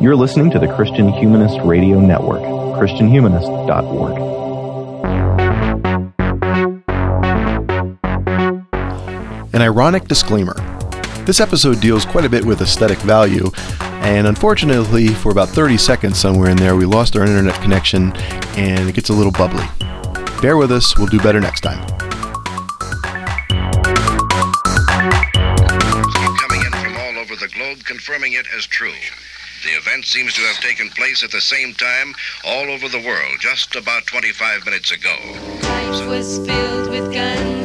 You're listening to the Christian Humanist Radio Network, ChristianHumanist.org. An ironic disclaimer. This episode deals quite a bit with aesthetic value, and unfortunately, for about 30 seconds somewhere in there, we lost our internet connection and it gets a little bubbly. Bear with us, we'll do better next time. coming in from all over the globe confirming it as true. The event seems to have taken place at the same time all over the world just about 25 minutes ago. Life was filled with guns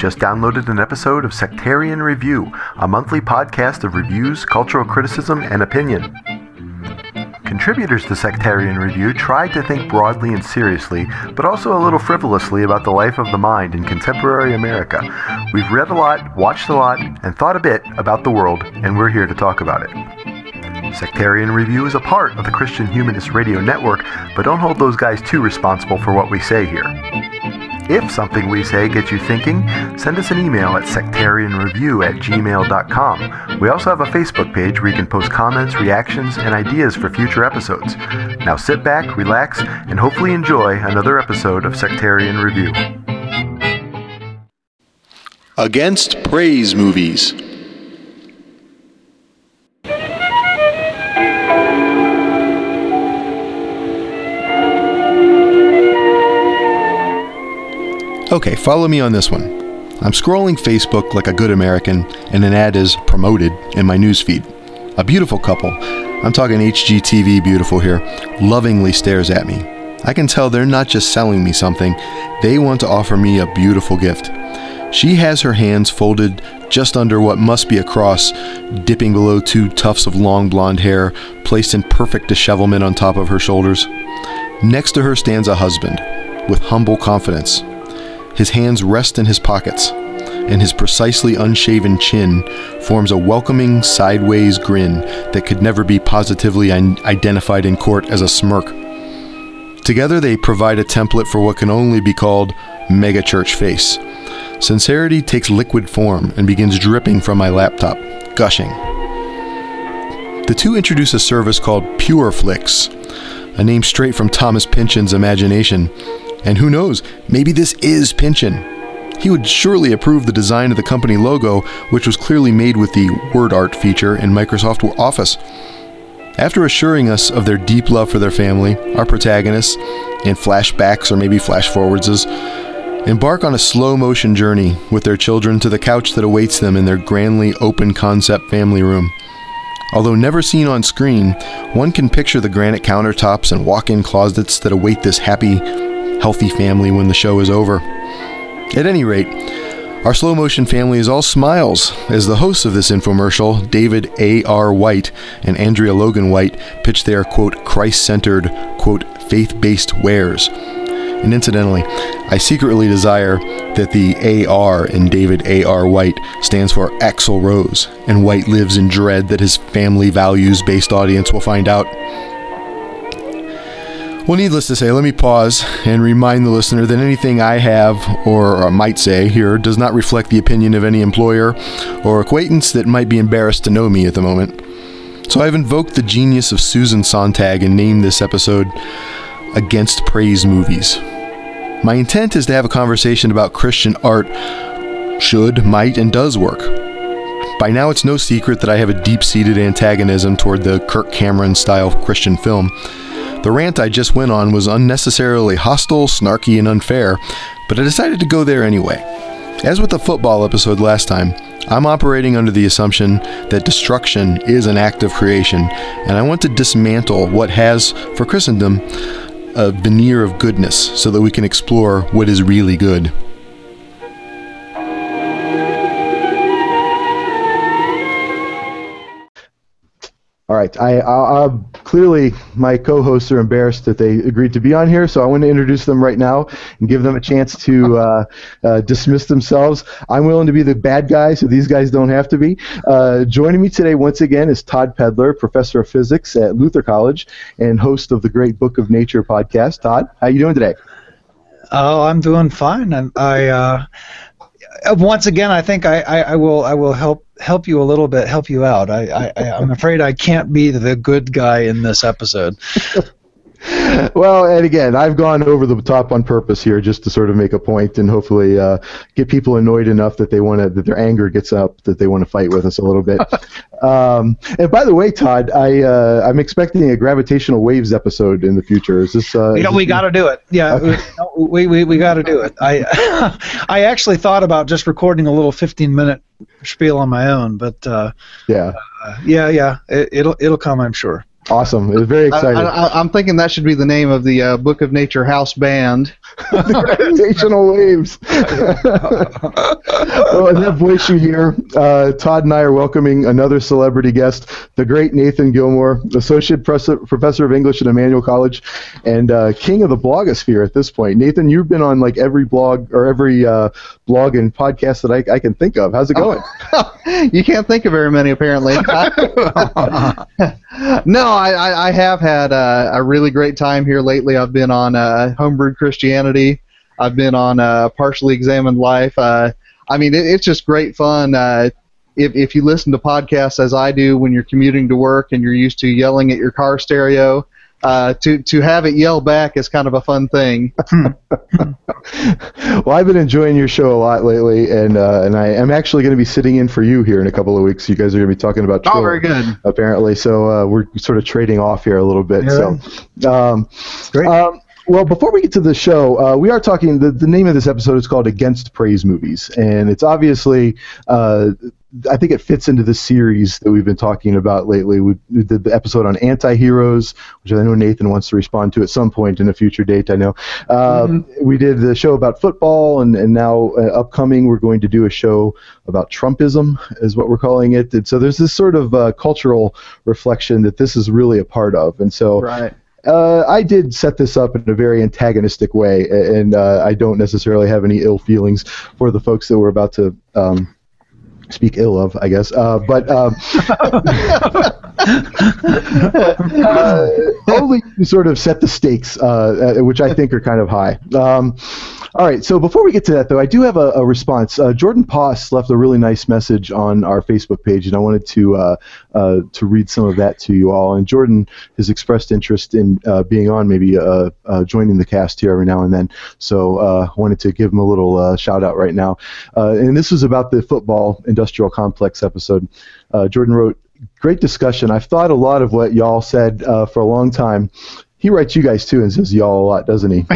just downloaded an episode of Sectarian Review, a monthly podcast of reviews, cultural criticism, and opinion. Contributors to Sectarian Review try to think broadly and seriously, but also a little frivolously about the life of the mind in contemporary America. We've read a lot, watched a lot, and thought a bit about the world, and we're here to talk about it. Sectarian Review is a part of the Christian Humanist Radio Network, but don't hold those guys too responsible for what we say here. If something we say gets you thinking, send us an email at sectarianreview at gmail.com. We also have a Facebook page where you can post comments, reactions, and ideas for future episodes. Now sit back, relax, and hopefully enjoy another episode of Sectarian Review. Against Praise Movies. Okay, follow me on this one. I'm scrolling Facebook like a good American, and an ad is promoted in my newsfeed. A beautiful couple, I'm talking HGTV beautiful here, lovingly stares at me. I can tell they're not just selling me something, they want to offer me a beautiful gift. She has her hands folded just under what must be a cross, dipping below two tufts of long blonde hair placed in perfect dishevelment on top of her shoulders. Next to her stands a husband, with humble confidence. His hands rest in his pockets, and his precisely unshaven chin forms a welcoming sideways grin that could never be positively identified in court as a smirk. Together, they provide a template for what can only be called megachurch face. Sincerity takes liquid form and begins dripping from my laptop, gushing. The two introduce a service called PureFlix, a name straight from Thomas Pynchon's imagination. And who knows, maybe this is Pynchon. He would surely approve the design of the company logo, which was clearly made with the word art feature in Microsoft Office. After assuring us of their deep love for their family, our protagonists, in flashbacks or maybe flash forwards, embark on a slow motion journey with their children to the couch that awaits them in their grandly open concept family room. Although never seen on screen, one can picture the granite countertops and walk in closets that await this happy, healthy family when the show is over. At any rate, our slow motion family is all smiles as the hosts of this infomercial, David A.R. White and Andrea Logan White, pitch their quote Christ centered, quote faith based wares. And incidentally, I secretly desire that the AR in David A.R. White stands for Axl Rose, and White lives in dread that his family values based audience will find out. Well, needless to say, let me pause and remind the listener that anything I have or might say here does not reflect the opinion of any employer or acquaintance that might be embarrassed to know me at the moment. So I've invoked the genius of Susan Sontag and named this episode Against Praise Movies. My intent is to have a conversation about Christian art should, might, and does work. By now, it's no secret that I have a deep seated antagonism toward the Kirk Cameron style Christian film. The rant I just went on was unnecessarily hostile, snarky, and unfair, but I decided to go there anyway. As with the football episode last time, I'm operating under the assumption that destruction is an act of creation, and I want to dismantle what has, for Christendom, a veneer of goodness so that we can explore what is really good. All right. I, I, I clearly my co-hosts are embarrassed that they agreed to be on here, so I want to introduce them right now and give them a chance to uh, uh, dismiss themselves. I'm willing to be the bad guy, so these guys don't have to be. Uh, joining me today once again is Todd Pedlar, professor of physics at Luther College and host of the Great Book of Nature podcast. Todd, how you doing today? Oh, I'm doing fine. And I, uh, Uh, once again, I think I, I, I will I will help help you a little bit, help you out. I, I I'm afraid I can't be the good guy in this episode. well, and again, I've gone over the top on purpose here just to sort of make a point and hopefully uh, get people annoyed enough that they want to that their anger gets up that they want to fight with us a little bit. um, and by the way, Todd, I uh, I'm expecting a gravitational waves episode in the future. Is this? Uh, you know, we got to do it. Yeah, okay. we we, we got to do it. I I actually thought about just recording a little 15 minute spiel on my own, but uh, yeah, uh, yeah, yeah, it, it'll it'll come, I'm sure. Awesome. It was very exciting. I, am thinking that should be the name of the uh, Book of Nature House Band. the gravitational waves. well, in that voice you hear, uh, Todd and I are welcoming another celebrity guest, the great Nathan Gilmour, Associate Professor of English at Emmanuel College and uh, King of the blogosphere at this point. Nathan, you've been on like every blog or every uh, blog and podcast that I, I, can think of. How's it going? you can't think of very many, apparently. No, I, I have had uh, a really great time here lately. I've been on uh, Homebrewed Christianity. I've been on uh, Partially Examined Life. Uh, I mean, it, it's just great fun. Uh, if, if you listen to podcasts as I do when you're commuting to work and you're used to yelling at your car stereo, uh, to to have it yell back is kind of a fun thing. well, I've been enjoying your show a lot lately, and uh, and I am actually going to be sitting in for you here in a couple of weeks. You guys are going to be talking about. Oh, very good. Apparently, so uh, we're sort of trading off here a little bit. Yeah. So, um, great. Um, well, before we get to the show, uh, we are talking. The, the name of this episode is called "Against Praise Movies," and it's obviously uh, I think it fits into the series that we've been talking about lately. We, did the episode on anti-heroes, which I know Nathan wants to respond to at some point in a future date. I know. Uh, mm-hmm. We did the show about football, and, and now uh, upcoming we're going to do a show about Trumpism, is what we're calling it. And so there's this sort of uh, cultural reflection that this is really a part of, and so. Right. Uh, I did set this up in a very antagonistic way, and uh, I don't necessarily have any ill feelings for the folks that we're about to um, speak ill of, I guess. Uh, but um, uh, only sort of set the stakes, uh, uh, which I think are kind of high. Um, all right, so before we get to that, though, I do have a, a response. Uh, Jordan Poss left a really nice message on our Facebook page, and I wanted to uh, uh, to read some of that to you all. And Jordan has expressed interest in uh, being on, maybe uh, uh, joining the cast here every now and then. So I wanted to give him a little shout out right now. and this was about the football industrial complex episode. Jordan wrote, "Great discussion. I've thought a lot of what y'all said for a long time." He writes you guys too and says y'all a lot, doesn't he?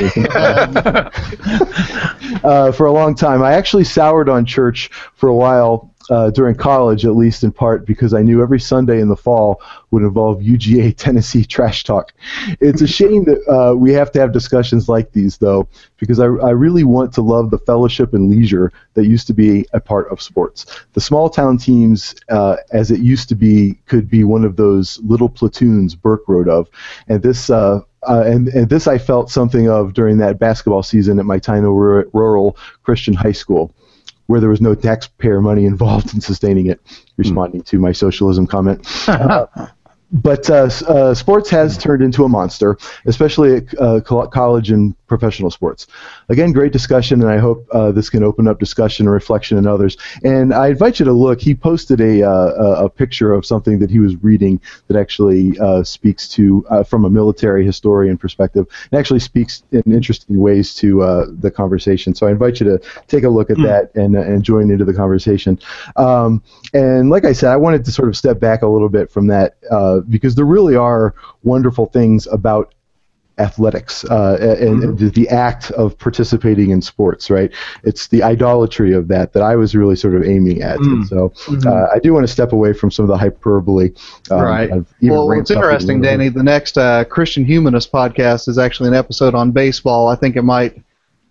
uh, for a long time. I actually soured on church for a while uh, during college, at least in part, because I knew every Sunday in the fall would involve UGA Tennessee trash talk. It's a shame that uh, we have to have discussions like these, though, because I, I really want to love the fellowship and leisure that used to be a part of sports. The small town teams, uh, as it used to be, could be one of those little platoons Burke wrote of, and this. Uh, uh, and, and this I felt something of during that basketball season at my tiny rural Christian high school where there was no taxpayer money involved in sustaining it, responding mm. to my socialism comment. Uh, but uh, uh, sports has turned into a monster, especially at uh, college and professional sports. Again, great discussion, and I hope uh, this can open up discussion and reflection in others. And I invite you to look. He posted a, uh, a picture of something that he was reading that actually uh, speaks to, from a military historian perspective, and actually speaks in interesting ways to the conversation. So I invite you to take a look at mm. that and, and join into the conversation. Um, and like I said, I wanted to sort of step back a little bit from that because there really are wonderful things about athletics uh, and, mm-hmm. the act of participating in sports, right? It's the idolatry of that that I was really sort of aiming at. Mm. And so mm-hmm. uh, I do want to step away from some of the hyperbole. Um, right. Well, it's interesting, Danny. The next uh, Christian Humanist podcast is actually an episode on baseball. I think it might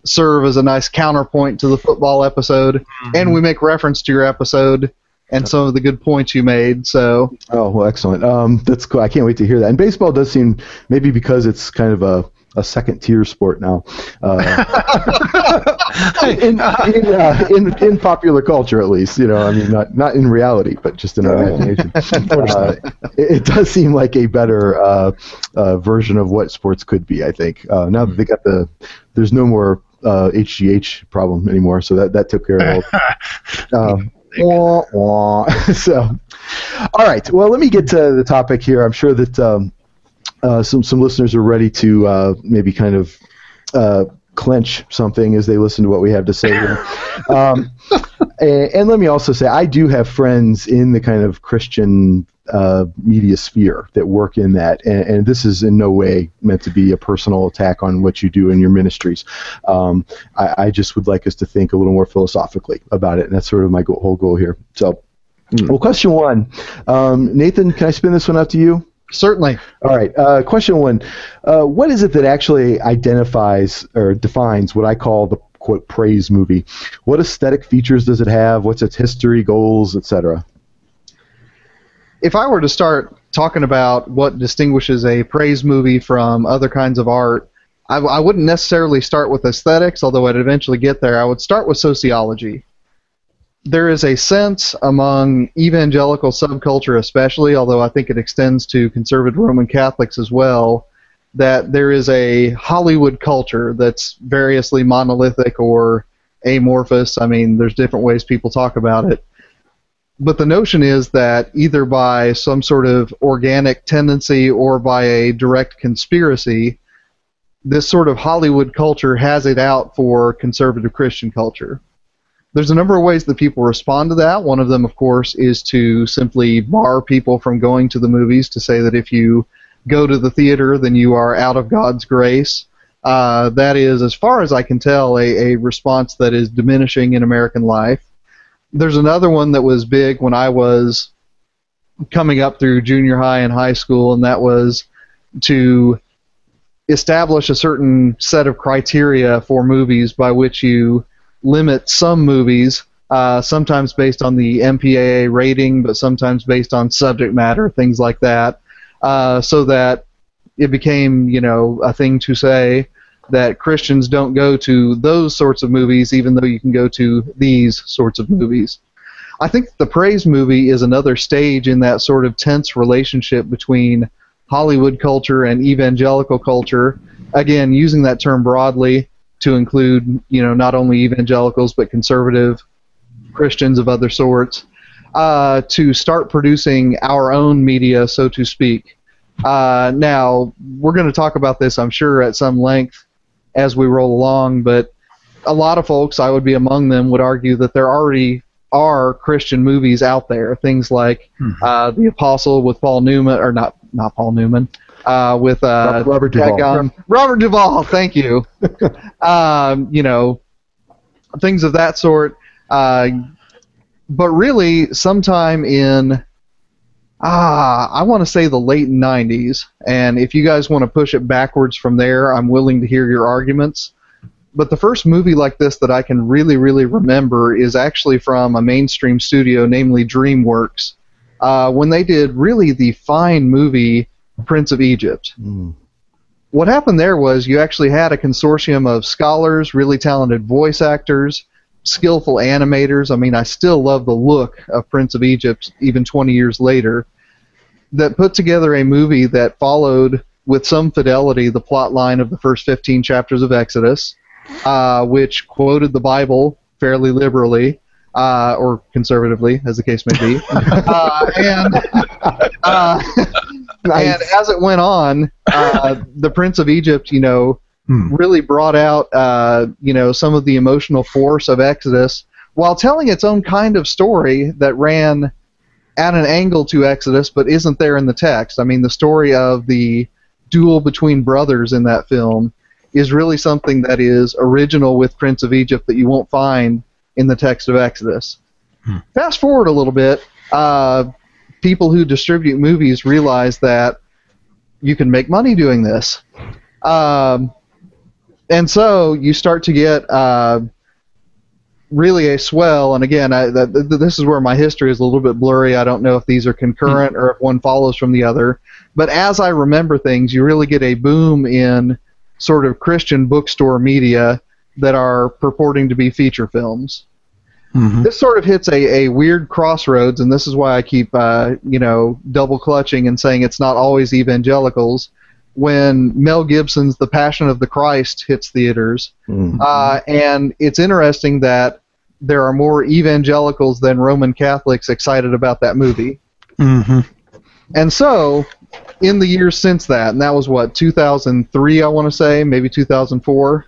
serve as a nice counterpoint to the football episode, mm-hmm. and we make reference to your episode and some of the good points you made. So Oh, well, excellent. Um, that's cool. I can't wait to hear that. And baseball does seem maybe because it's kind of a a second tier sport now. Uh, in, in, uh, in in popular culture, at least, you know, I mean, not not in reality, but just in our imagination. Uh, it, it does seem like a better uh, uh, version of what sports could be. I think uh, now that they got the, there's no more uh, HGH problem anymore, so that that took care of. All, um, wah, wah. so, all right. Well, let me get to the topic here. I'm sure that um, uh, some some listeners are ready to uh, maybe kind of uh, clench something as they listen to what we have to say here. um, and, and let me also say, I do have friends in the kind of Christian uh, media sphere that work in that, and, and this is in no way meant to be a personal attack on what you do in your ministries. Um, I, I just would like us to think a little more philosophically about it, and that's sort of my go- whole goal here. So. Well, question one, um, Nathan. Can I spin this one out to you? certainly, All right. Uh, question one: uh, What is it that actually identifies or defines what I call the quote praise movie? What aesthetic features does it have? What's its history, goals, etc.? If I were to start talking about what distinguishes a praise movie from other kinds of art, I, I wouldn't necessarily start with aesthetics, although I'd eventually get there. I would start with sociology. There is a sense among evangelical subculture, especially, although I think it extends to conservative Roman Catholics as well, that there is a Hollywood culture that's variously monolithic or amorphous. I mean, there's different ways people talk about it but the notion is that either by some sort of organic tendency or by a direct conspiracy, this sort of Hollywood culture has it out for conservative Christian culture. There's a number of ways that people respond to that. One of them, of course, is to simply bar people from going to the movies, to say that if you go to the theater, then you are out of God's grace. Uh, that is, as far as I can tell, a, a response that is diminishing in American life there's another one that was big when I was coming up through junior high and high school, and that was to establish a certain set of criteria for movies by which you limit some movies, uh, sometimes based on the MPAA rating, but sometimes based on subject matter, things like that, uh, so that it became, you know, a thing to say that Christians don't go to those sorts of movies, even though you can go to these sorts of movies. I think the praise movie is another stage in that sort of tense relationship between Hollywood culture and evangelical culture. Again, using that term broadly to include, you know, not only evangelicals but conservative Christians of other sorts, uh, to start producing our own media, so to speak. Uh, now, we're going to talk about this, I'm sure, at some length as we roll along, but a lot of folks, I would be among them, would argue that there already are Christian movies out there. Things like uh, The Apostle with Paul Newman, or not not Paul Newman, uh, with uh, Robert- Duvall. Daggum- Robert Duvall, thank you. um, you know, things of that sort. Uh, but really, sometime in ah, I want to say the late 90s, and if you guys want to push it backwards from there, I'm willing to hear your arguments. But the first movie like this that I can really, really remember is actually from a mainstream studio, namely DreamWorks, uh, when they did really the fine movie Prince of Egypt. What happened there was you actually had a consortium of scholars, really talented voice actors, skillful animators. I mean, I still love the look of Prince of Egypt even 20 years later. That put together a movie that followed with some fidelity the plot line of the first 15 chapters of Exodus, uh, which quoted the Bible fairly liberally. Uh, or conservatively, as the case may be, uh, and uh, and as it went on, uh, the Prince of Egypt, you know, really brought out, uh, you know, some of the emotional force of Exodus while telling its own kind of story that ran at an angle to Exodus, but isn't there in the text. I mean, the story of the duel between brothers in that film is really something that is original with Prince of Egypt that you won't find in the text of Exodus. Fast forward a little bit, uh, people who distribute movies realize that you can make money doing this. Um, and so you start to get uh, really a swell. And again, I, th- this is where my history is a little bit blurry. I don't know if these are concurrent or if one follows from the other. But as I remember things, you really get a boom in sort of Christian bookstore media that are purporting to be feature films. Mhm. This sort of hits a, a weird crossroads, and this is why I keep, uh, you know, double clutching and saying it's not always evangelicals. When Mel Gibson's The Passion of the Christ hits theaters, uh, and it's interesting that there are more evangelicals than Roman Catholics excited about that movie. Mhm. And so, in the years since that, and that was what 2003, I want to say, maybe 2004.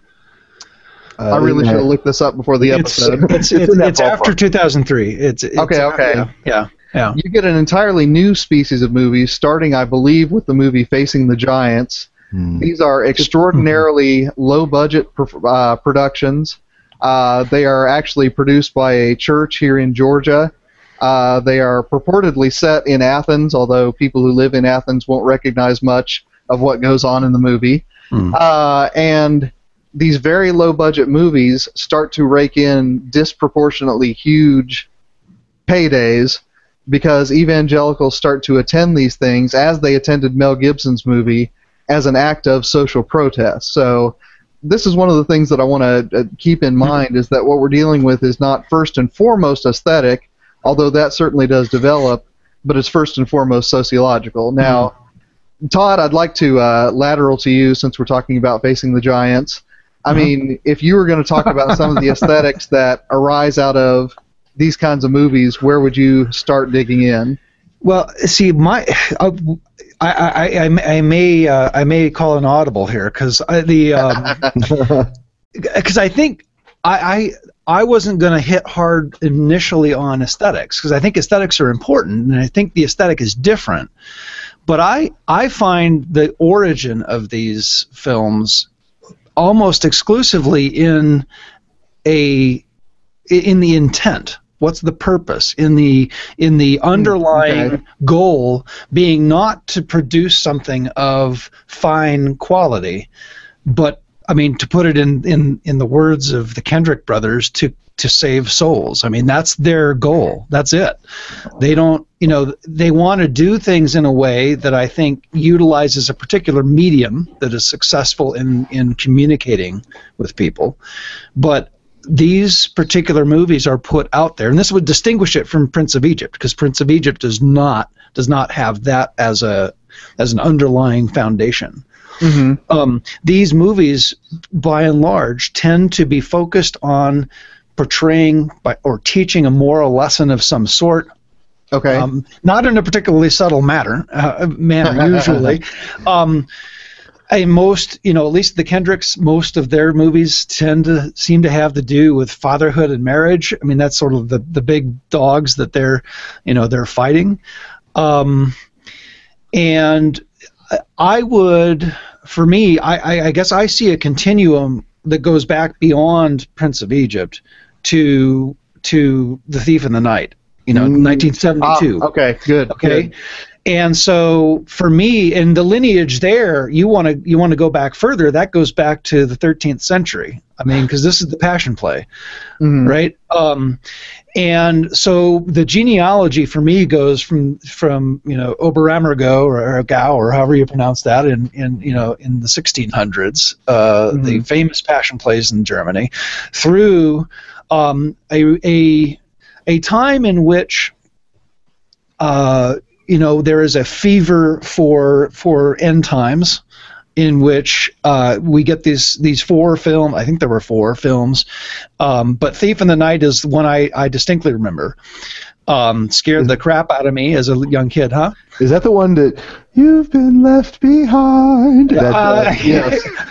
I really should have looked this up before the episode. it's, It's it's, in it's after 2003. It's, it's Okay, okay. Yeah, yeah. yeah. you get an entirely new species of movies, starting, I believe, with the movie Facing the Giants. These are extraordinarily low budget uh, productions. Uh, they are actually produced by a church here in Georgia. Uh, they are purportedly set in Athens, although people who live in Athens won't recognize much of what goes on in the movie. Uh, and these very low budget movies start to rake in disproportionately huge paydays because evangelicals start to attend these things as they attended Mel Gibson's movie as an act of social protest. So this is one of the things that I want to uh, keep in mind is that what we're dealing with is not first and foremost aesthetic, although that certainly does develop, but it's first and foremost sociological. Now, Todd, I'd like to uh, lateral to you since we're talking about facing the giants. I mean, if you were going to talk about some of the aesthetics that arise out of these kinds of movies, where would you start digging in? Well, see, my uh, I, I, I, I may uh, I may call an audible here because the because I think I I, I wasn't going to hit hard initially on aesthetics because I think aesthetics are important and I think the aesthetic is different. But I I find the origin of these films almost exclusively in a in the intent what's the purpose? In the in the mm, underlying okay. goal being not to produce something of fine quality but i mean to put it in in in the words of the kendrick brothers to to save souls. I mean that's their goal. That's it. They don't you know they want to do things in a way that i think utilizes a particular medium that is successful in in communicating with people. But these particular movies are put out there, and this would distinguish it from Prince of Egypt, because Prince of Egypt does not does not have that as a as an underlying foundation. Um, these movies, by and large, tend to be focused on portraying by, or teaching a moral lesson of some sort, Okay. um, not in a particularly subtle matter, uh, manner usually. um, and most, you know, at least the Kendricks, most of their movies tend to seem to have to do with fatherhood and marriage. I mean, that's sort of the, the big dogs that they're, you know, they're fighting. Um, and I- I would, for me, I, I, I guess I see a continuum that goes back beyond Prince of Egypt to to The Thief in the Night. You know, Ah, 1972. okay, good. Okay. good. And so for me, in the lineage there, you want to you want to go back further. That goes back to the 13th century. I mean, because this is the Passion Play, Mhm. right? Um, and so the genealogy for me goes from from you know Oberammergau or, or Gau or however you pronounce that in in you know in the 1600s, uh, the famous Passion plays in Germany, through um, a a a time in which uh, you know there is a fever for for end times in which uh, we get these these four film I think there were four films um, but Thief in the Night is the one I, I distinctly remember um, scared the crap out of me as a young kid huh Is that the one that you've been left behind? That, uh,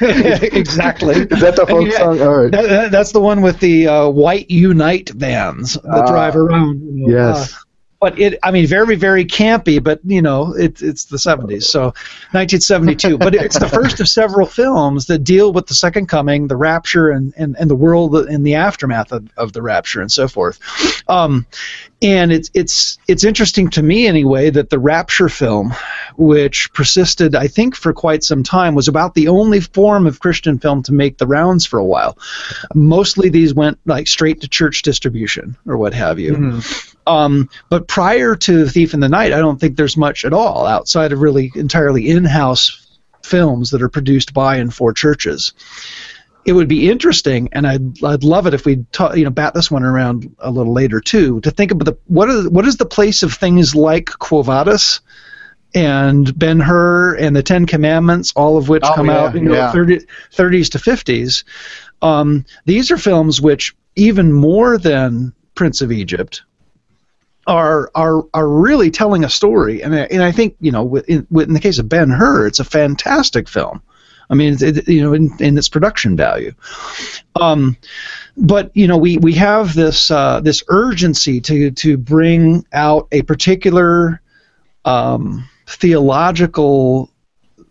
Uh, exactly Is that the folk Yeah. song? All right. That- that- that's the one with the uh, white unite vans that Ah, drive around you know, yes. But it I mean very very campy, but you know it's it's the 70s, so 1972. but it's the first of several films that deal with the second coming, the rapture, and and, and the world in the aftermath of, of the rapture and so forth. Um, and it's it's it's interesting to me anyway that the rapture film, which persisted I think for quite some time, was about the only form of Christian film to make the rounds for a while. Mostly these went like straight to church distribution or what have you. Um, but prior to Thief in the Night, I don't think there's much at all outside of really entirely in-house films that are produced by and for churches. It would be interesting, and I'd, I'd love it if we ta- you know bat this one around a little later too, to think about the what is what is the place of things like Quo Vadis and Ben Hur and the Ten Commandments, all of which Oh, come yeah, out in yeah. the 30, 30s to 50s. Um, these are films which, even more than Prince of Egypt, are are are really telling a story, and I, and I think you know, in, in the case of Ben Hur, it's a fantastic film. I mean, it, you know, in, in its production value. Um, but you know, we, we have this uh, this urgency to to bring out a particular um, theological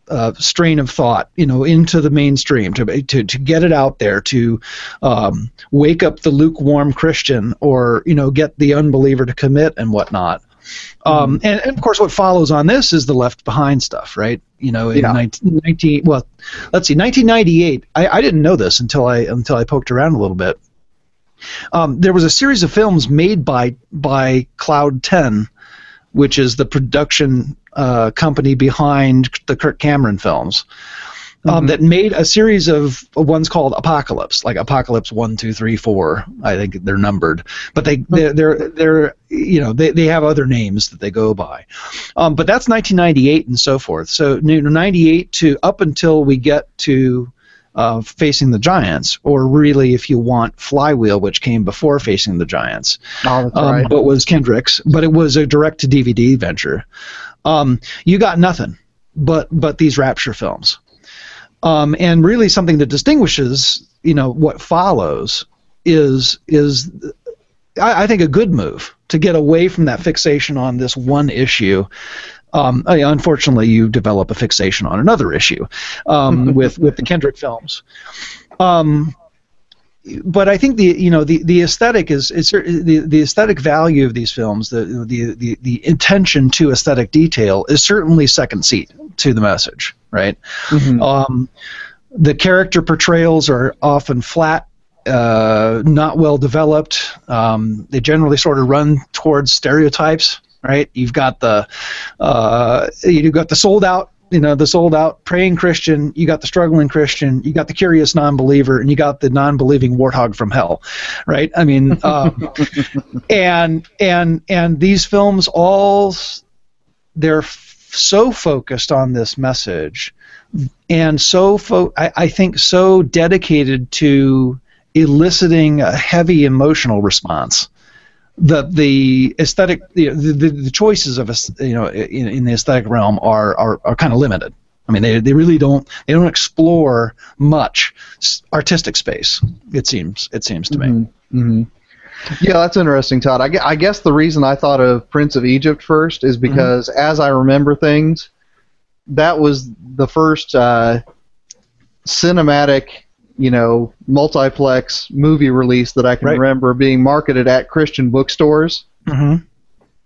uh, strain of thought, you know, into the mainstream to to to get it out there to um, wake up the lukewarm Christian or you know get the unbeliever to commit and whatnot. Um, and, and of course, what follows on this is the Left Behind stuff, right? You know, in Yeah. 19, 19 well, let's see, 1998. I, I didn't know this until I until I poked around a little bit. Um, there was a series of films made by by Cloud 10, which is the production uh, company behind the Kirk Cameron films. Um, that made a series of ones called Apocalypse, like Apocalypse one, two, three, four. I think they're numbered, but they they're they're, they're you know they, they have other names that they go by. Um, but that's 1998 and so forth. So 98 to up until we get to uh, Facing the Giants, or really, if you want, Flywheel, which came before Facing the Giants Oh, um, right. but was Kendrick's, but it was a direct to DVD venture. Um, you got nothing but but these Rapture films, um, and really something that distinguishes you know what follows is is I, I think a good move to get away from that fixation on this one issue. Um, unfortunately, you develop a fixation on another issue um, with with the Kendrick films. Um, but I think the you know the, the aesthetic is is the the aesthetic value of these films the, the the the intention to aesthetic detail is certainly second seat to the message right? Um, the character portrayals are often flat uh, not well developed. Um, they generally sort of run towards stereotypes right? You've got the uh, you've got the sold out you know the sold out praying christian you got the struggling christian you got the curious non-believer and you got the non-believing warthog from hell right? I mean um, and and and these films all they're f- so focused on this message and so fo- I, I think so dedicated to eliciting a heavy emotional response the the aesthetic the, the, the choices of us you know in, in the aesthetic realm are are, are kind of limited. I mean they, they really don't they don't explore much artistic space it seems it seems to me. Hmm Yeah, that's interesting, Todd. I, I guess the reason I thought of Prince of Egypt first is because, as I remember things, that was the first uh, cinematic, you know, multiplex movie release that I can Right. remember being marketed at Christian bookstores. mm-hmm.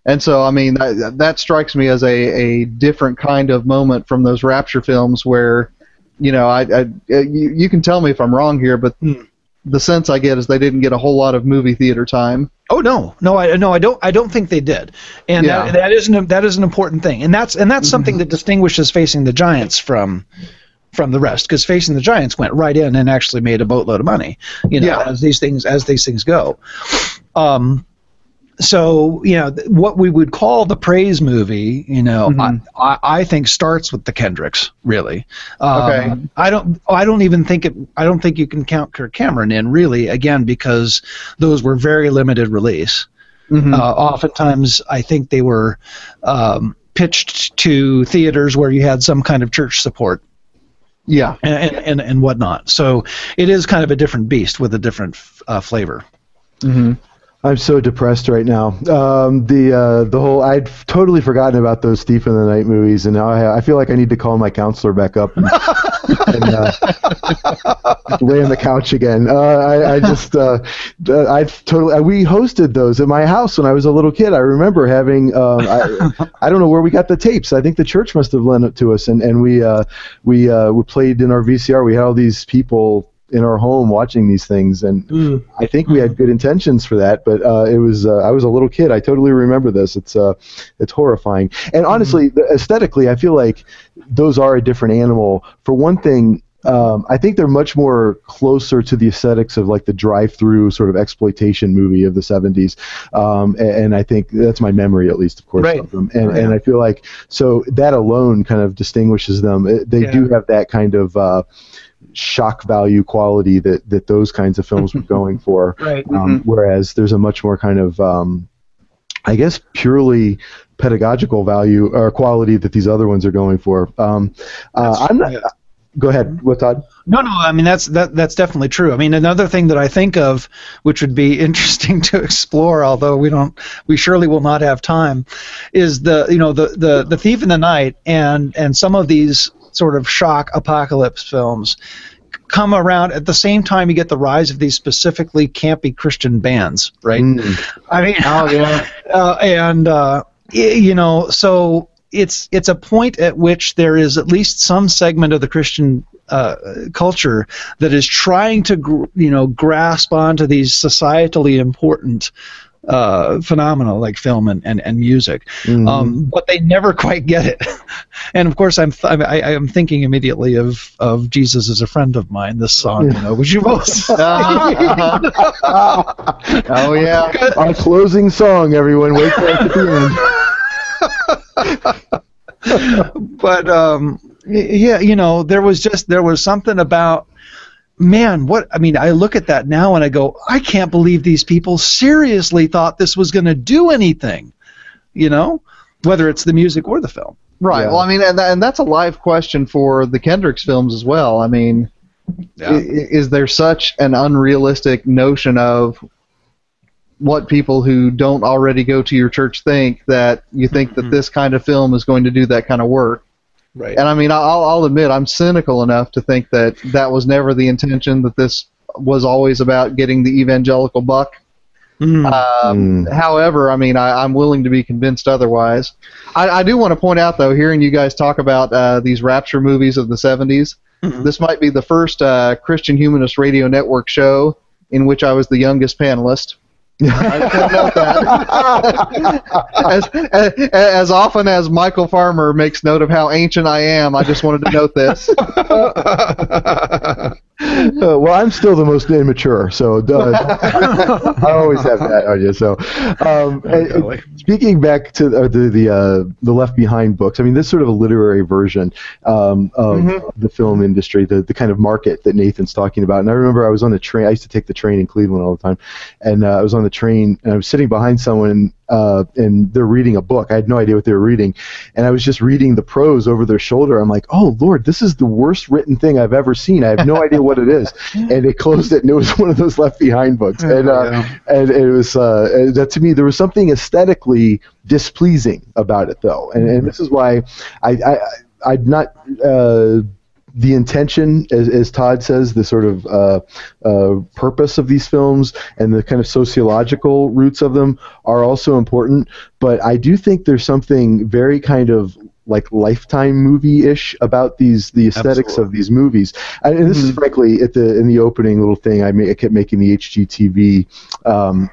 And so, I mean, that, that strikes me as a, a different kind of moment from those Rapture films where, you know, I, I you, you can tell me if I'm wrong here, but Hmm. the sense I get is they didn't get a whole lot of movie theater time. Oh no, no, I no, I don't. I don't think they did, and Yeah. that, that is an that is an important thing, and that's and that's something that distinguishes facing the Giants from from the rest, because facing the Giants went right in and actually made a boatload of money, you know, Yeah. as these things as these things go. Um, so you know what we would call the praise movie, you know, Mhm. I, I, think starts with the Kendricks. Really, um, Okay. I don't. I don't even think it. I don't think you can count Kirk Cameron in really again because those were very limited release. Mhm. Uh, oftentimes, I think they were um, pitched to theaters where you had some kind of church support yeah. and, and, and whatnot. So it is kind of a different beast with a different uh, flavor. hmm I'm so depressed right now. Um, the uh, the whole I'd totally forgotten about those Thief in the Night movies, and now I, I feel like I need to call my counselor back up and, and uh, lay on the couch again. Uh, I, I just uh, I totally uh, we hosted those at my house when I was a little kid. I remember having um, I, I don't know where we got the tapes. I think the church must have lent it to us, and and we uh, we uh, we played in our VCR. We had all these people in our home watching these things, and Mm. I think we had good intentions for that, but uh, it was uh, I was a little kid. I totally remember this. It's uh, it's horrifying, and honestly, the- aesthetically, I feel like those are a different animal. For one thing. Um, I think they're much more closer to the aesthetics of like the drive-through sort of exploitation movie of the 70s, um, and, and I think that's my memory, at least, of course, Right. of them. And, and I feel like so that alone kind of distinguishes them. They Yeah. do have that kind of uh, shock value quality that that those kinds of films were going for. Right. Um, Whereas there's a much more kind of, um, I guess, purely pedagogical value or quality that these other ones are going for. Um, uh, I'm not. yeah. Go ahead. What Todd? No, no. I mean, that's that that's definitely true. I mean, another thing that I think of, which would be interesting to explore, although we don't, we surely will not have time, is the you know the the the thief in the night and and some of these sort of shock apocalypse films come around at the same time you get the rise of these specifically campy Christian bands, right? Mm. I mean, Oh yeah. uh, and uh, you know, so it's it's a point at which there is at least some segment of the Christian uh, culture that is trying to gr- you know grasp onto these societally important uh, phenomena like film and, and, and music, Mhm. um, but they never quite get it. and of course, I'm th- I, I am thinking immediately of of Jesus is a friend of mine. This song, you know, which you both. oh yeah. Our closing song, everyone. Wait for it at the end. but um, yeah, you know, there was just there was something about man. What I mean, I look at that now and I go, I can't believe these people seriously thought this was going to do anything. You know, whether it's the music or the film. Right. Yeah. Well, I mean, and, that, and that's a live question for the Kendricks films as well. I mean, i- i- is there such an unrealistic notion of what people who don't already go to your church think that you think that mm-hmm. this kind of film is going to do that kind of work? Right. And I mean, I'll, I'll admit I'm cynical enough to think that that was never the intention. That this was always about getting the evangelical buck. Mm. Um, However, I mean, I, I'm willing to be convinced otherwise. I, I do want to point out, though, hearing you guys talk about uh, these rapture movies of the 70s, this might be the first uh, Christian Humanist Radio Network show in which I was the youngest panelist. I just want to that. as, as, as often as Michael Farmer makes note of how ancient I am, I just wanted to note this. Uh, well, I'm still the most immature, so uh, I always have that on you. So, um, and- and speaking back to the the the, uh, the Left Behind books, I mean, this is sort of a literary version um, of the film industry, the the kind of market that Nathan's talking about. And I remember I was on the train. I used to take the train in Cleveland all the time, and uh, I was on the train and I was sitting behind someone. Uh, and they're reading a book. I had no idea what they were reading, and I was just reading the prose over their shoulder. I'm like, "Oh Lord, this is the worst written thing I've ever seen. I have no idea what it is." And it closed it, and it was one of those Left Behind books. And uh, and it was uh, that to me there was something aesthetically displeasing about it, though. And, and this is why I, I I'd not. Uh, the intention, as, as Todd says, the sort of uh, uh, purpose of these films and the kind of sociological roots of them are also important. But I do think there's something very kind of like lifetime movie-ish about these the aesthetics of these movies and, and this is frankly at the in the opening little thing I, ma- I kept making the HGTV um,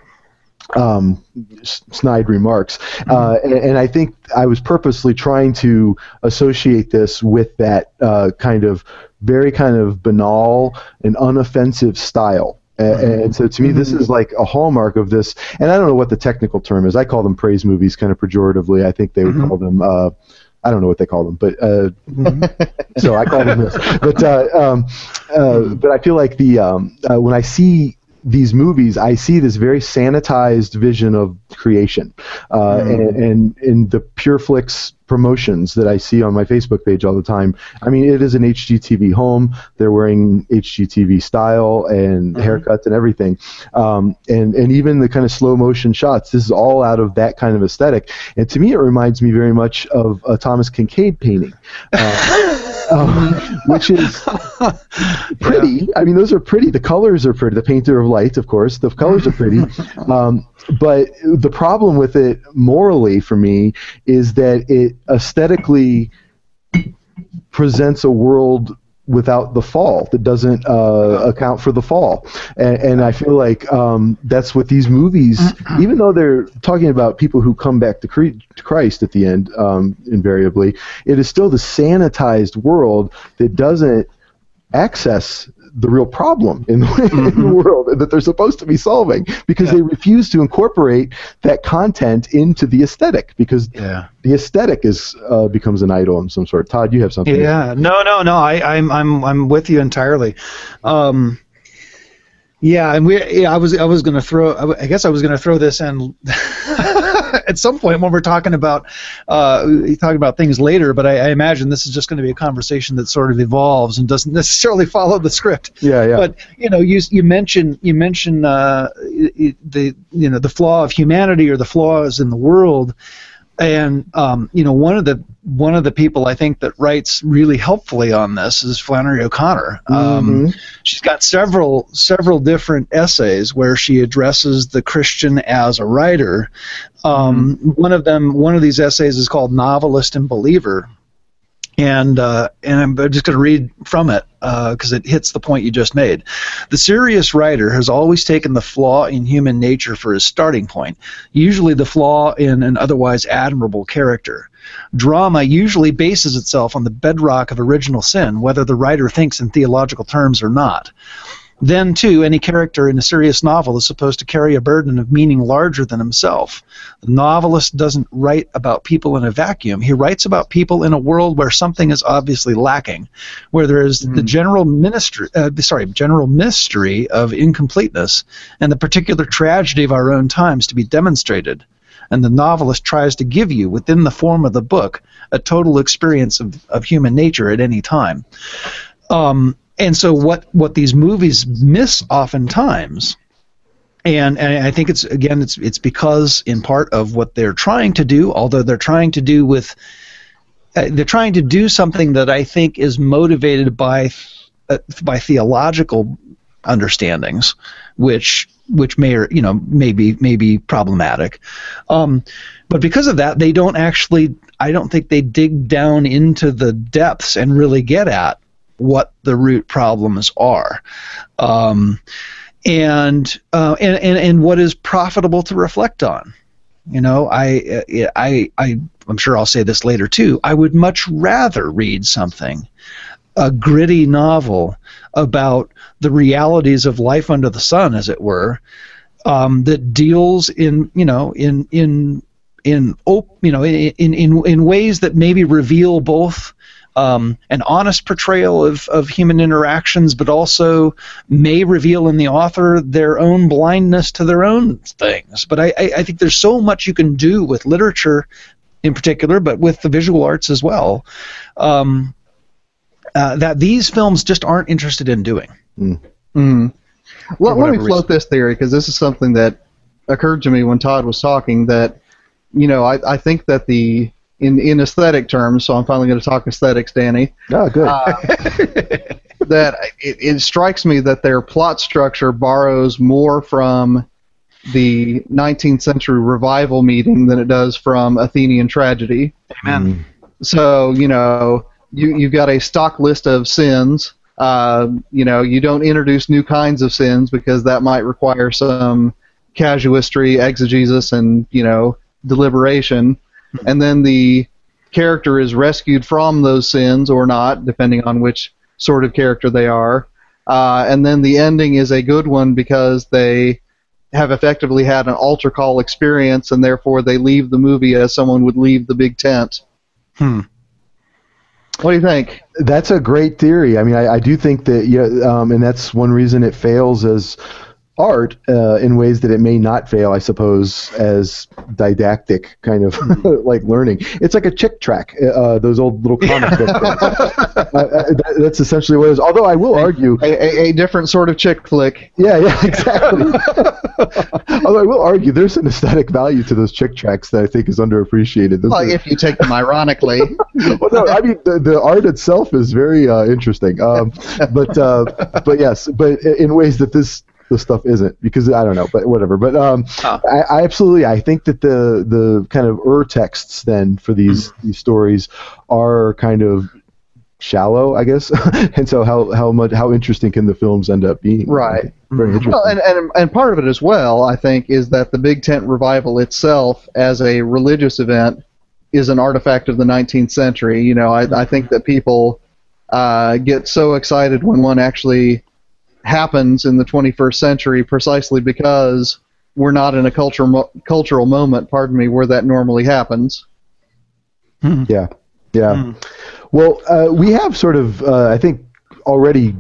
um, snide remarks. Uh, and, and I think I was purposely trying to associate this with that uh, kind of very kind of banal and unoffensive style. A- And so to me, this is like a hallmark of this. And I don't know what the technical term is. I call them praise movies kind of pejoratively. I think they would call them. Uh, I don't know what they call them, but uh, so I call them this. But uh, um, uh, but I feel like the um, uh, when I see these movies, I see this very sanitized vision of creation, uh, and, and in the PureFlix promotions that I see on my Facebook page all the time. I mean, it is an HGTV home. They're wearing HGTV style and haircuts and everything, um, and and even the kind of slow motion shots. This is all out of that kind of aesthetic, and to me, it reminds me very much of a Thomas Kinkade painting. Uh, um, which is pretty. I mean, those are pretty. The colors are pretty. The painter of light, of course, the colors are pretty. Um, but the problem with it morally for me is that it aesthetically presents a world without the fall that doesn't uh, account for the fall. And, and i feel like um, that's what these movies even though they're talking about people who come back to, cre- to christ at the end um, invariably it is still the sanitized world that doesn't access the real problem in, in the world that they're supposed to be solving because they refuse to incorporate that content into the aesthetic because Yeah. the aesthetic is uh, becomes an idol in some sort. Todd, you have something. Yeah, no, no, no. I, I'm, I'm, I'm with you entirely. Um, yeah, and we, yeah, I was, I was gonna throw. I guess I was gonna throw this in at some point when we're talking about, uh, talking about things later. But I, I imagine this is just going to be a conversation that sort of evolves and doesn't necessarily follow the script. Yeah, yeah. But you know, you you mentioned you mentioned uh, the you know the flaw of humanity or the flaws in the world and um, you know one of the one of the people I think that writes really helpfully on this is Flannery O'Connor. Um, she's got several several different essays where she addresses the Christian as a writer. Um, One of them, one of these essays is called "Novelist and Believer," and uh, and I'm just going to read from it because it hits the point you just made. The serious writer has always taken the flaw in human nature for his starting point, usually the flaw in an otherwise admirable character. Drama usually bases itself on the bedrock of original sin, whether the writer thinks in theological terms or not. Then, too, any character in a serious novel is supposed to carry a burden of meaning larger than himself. The novelist doesn't write about people in a vacuum. He writes about people in a world where something is obviously lacking, where there is the general ministry, uh, sorry, general mystery of incompleteness and the particular tragedy of our own times to be demonstrated. And the novelist tries to give you, within the form of the book, a total experience of, of human nature at any time. Um, and so what what these movies miss oftentimes and, and I think it's again it's it's because in part of what they're trying to do although they're trying to do with uh, they're trying to do something that I think is motivated by uh, by theological understandings which which may or you know may be may be problematic. Um, but because of that they don't actually I don't think they dig down into the depths and really get at what the root problems are, um, and, uh, and and and what is profitable to reflect on. You know, I I I I'm sure I'll say this later too. I would much rather read something, a gritty novel about the realities of life under the sun, as it were, um, that deals in you know in in in op- you know in in in ways that maybe reveal both um, an honest portrayal of, of human interactions, but also may reveal in the author their own blindness to their own things. But I, I, I think there's so much you can do with literature in particular, but with the visual arts as well, um, uh, that these films just aren't interested in doing. Mm. For Let, let me whatever float this theory because this is something that occurred to me when Todd was talking. That you know, I, I think that the in in aesthetic terms. So I'm finally going to talk aesthetics, Danny. Oh, good. that it, it strikes me that their plot structure borrows more from the 19th century revival meeting than it does from Athenian tragedy. Amen. So you know, you you've got a stock list of sins. Uh, you know, you don't introduce new kinds of sins because that might require some casuistry, exegesis, and you know deliberation. And then the character is rescued from those sins or not, depending on which sort of character they are. Uh, and then the ending is a good one because they have effectively had an altar call experience, and therefore they leave the movie as someone would leave the big tent. Hmm. What do you think? That's a great theory. I mean, I, I do think that, yeah, um, and that's one reason it fails as art uh, in ways that it may not fail, I suppose, as didactic kind of like learning. It's like a Chick tract, uh, those old little comic book things. Uh, uh, that's essentially what it is. Although I will argue, A, a, a different sort of chick flick. yeah, yeah, exactly. Although I will argue, there's an aesthetic value to those Chick tracts that I think is underappreciated. Those Well, are- if you take them ironically. well, no, I mean the, the art itself is very uh, interesting, um, but uh, but yes, but in ways that this the stuff isn't because I don't know, but whatever. But um, Ah. I, I absolutely I think that the the kind of ur texts then for these these stories are kind of shallow, I guess, and so how how much how interesting can the films end up being? Right. Very interesting. Well, and, and and part of it as well, I think, is that the Big Tent revival itself, as a religious event, is an artifact of the 19th century. You know, I, I think that people uh, get so excited when one actually happens in the 21st century, precisely because we're not in a cultural mo- cultural moment, pardon me, where that normally happens. Yeah, yeah. Well, uh, we have sort of, uh, I think, already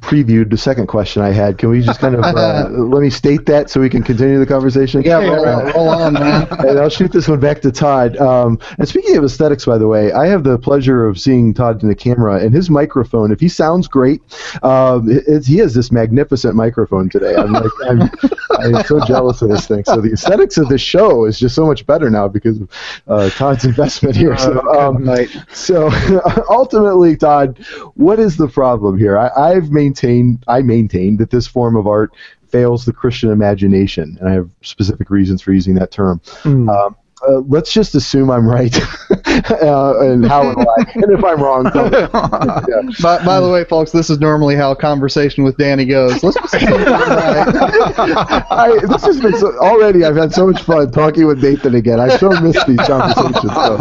previewed the second question I had. Can we just kind of uh, let me state that so we can continue the conversation? Yeah, roll, on- roll on, man. and I'll shoot this one back to Todd. Um, and speaking of aesthetics, by the way, I have the pleasure of seeing Todd in the camera, and his microphone. If he sounds great, um, it's- he has this magnificent microphone today. I'm like, I'm, I'm so jealous of this thing. So the aesthetics of this show is just so much better now because of uh, Todd's investment here. So, um, so ultimately, Todd, what is the problem here? I, I've maintained, I maintain that this form of art fails the Christian imagination, and I have specific reasons for using that term. Um, uh, let's just assume I'm right, uh, and how and why. And if I'm wrong, tell me. Yeah. By, by the way, folks, this is normally how a conversation with Danny goes. Let's just I, this has been so, already. I've had so much fun talking with Nathan again. I so miss these conversations. So,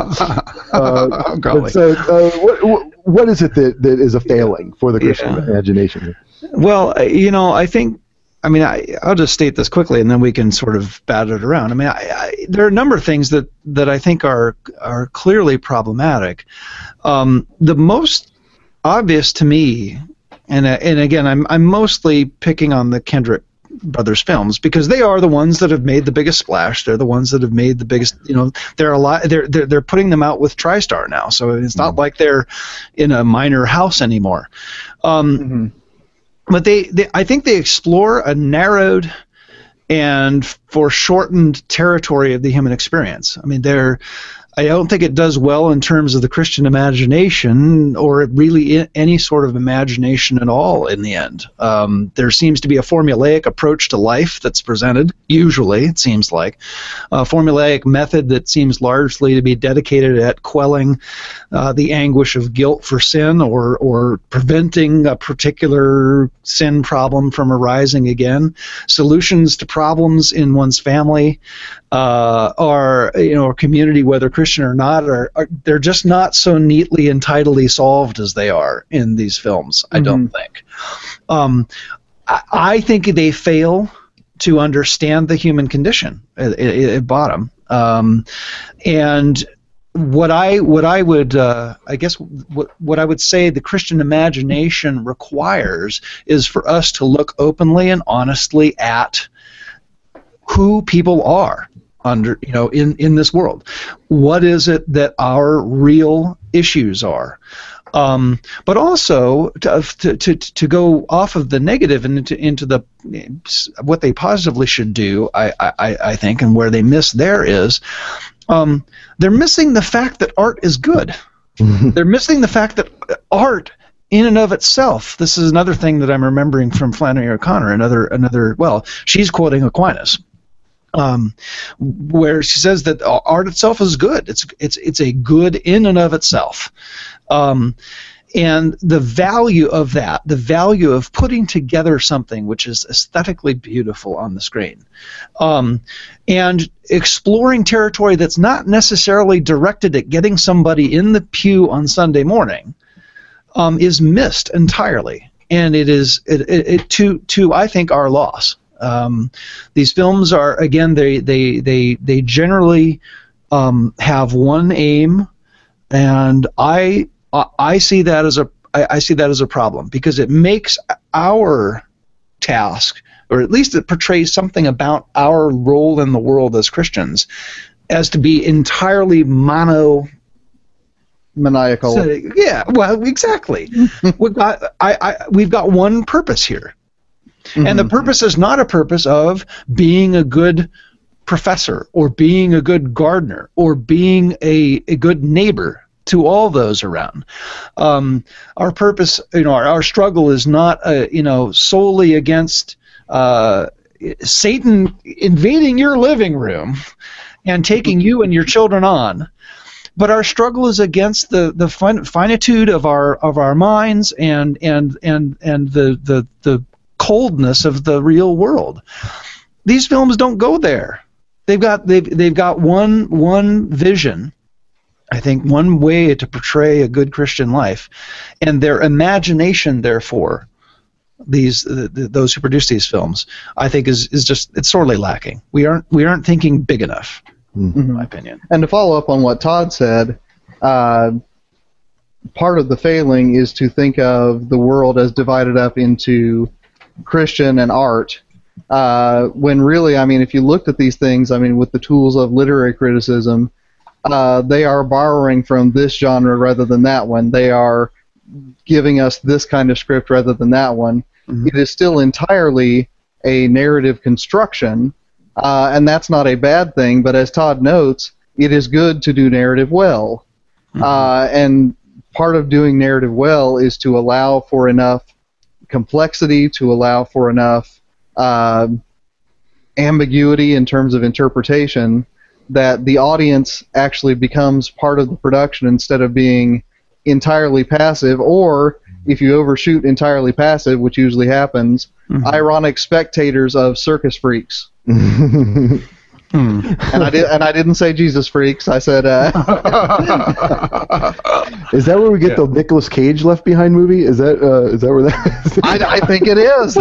uh, but so, uh, what, what, what is it that, that is a failing for the Christian Yeah. imagination? Well, uh, you know, I think. I mean, I, I'll just state this quickly, and then we can sort of bat it around. I mean, I, I, there are a number of things that, that I think are are clearly problematic. Um, the most obvious to me, and uh, and again, I'm I'm mostly picking on the Kendrick brothers films because they are the ones that have made the biggest splash. They're the ones that have made the biggest. You know, they're a lot. They're they're, they're putting them out with TriStar now, so it's not like they're in a minor house anymore. Um, But they, they, I think they explore a narrowed and foreshortened territory of the human experience. I mean, they're. I don't think it does well in terms of the Christian imagination or really any sort of imagination at all in the end. Um, there seems to be a formulaic approach to life that's presented, usually, it seems like. A formulaic method that seems largely to be dedicated at quelling uh, the anguish of guilt for sin or, or preventing a particular sin problem from arising again. Solutions to problems in one's family uh, or you know, or community, whether Christian or not, are, are they're just not so neatly and tidily solved as they are in these films. I don't think. Um, I, I think they fail to understand the human condition at, at, at bottom. Um, and what I what I would uh, I guess what what I would say the Christian imagination requires is for us to look openly and honestly at who people are under you know in in this world. What is it that our real issues are? Um, but also to, to, to, to go off of the negative and into, into the what they positively should do I, I, I think and where they miss there is um, they're missing the fact that art is good. They're missing the fact that art in and of itself this is another thing that i'm remembering from flannery o'connor another another well she's quoting aquinas um, where she says that art itself is good. It's it's it's a good in and of itself, um, and the value of that, the value of putting together something which is aesthetically beautiful on the screen, um, and exploring territory that's not necessarily directed at getting somebody in the pew on Sunday morning, um, is missed entirely, and it is it, it, it to to I think our loss. Um, these films are again they they they they generally um, have one aim, and I I- see that as a I, I see that as a problem because it makes our task or at least it portrays something about our role in the world as Christians, as to be entirely mono Maniacal. so, yeah, well, exactly. we've got I, I we've got one purpose here, and the purpose is not a purpose of being a good professor or being a good gardener or being a, a good neighbor to all those around. Um, our purpose, you know, our, our struggle is not, uh, you know, solely against uh, Satan invading your living room and taking you and your children on but our struggle is against the the fin- finitude of our of our minds and and and and the the the coldness of the real world. These films don't go there. They've got they've they've got one one vision. I think one way to portray a good Christian life, and their imagination, therefore, these the, the, those who produce these films, I think is is just it's sorely lacking. We aren't we aren't thinking big enough, in my opinion. And to follow up on what Todd said, uh, part of the failing is to think of the world as divided up into Christian and art. Uh, when really, I mean, if you looked at these things, I mean, with the tools of literary criticism, uh, they are borrowing from this genre rather than that one. They are giving us this kind of script rather than that one. It is still entirely a narrative construction, uh, and that's not a bad thing. But as Todd notes, it is good to do narrative well, uh, and part of doing narrative well is to allow for enough complexity, to allow for enough uh, ambiguity in terms of interpretation that the audience actually becomes part of the production instead of being entirely passive, or if you overshoot entirely passive, which usually happens, ironic spectators of circus freaks. and I did, and I didn't say Jesus freaks. I said, uh, Is that where we get the Nicolas Cage Left Behind movie? Is that uh, is that where that is? I, I think it is.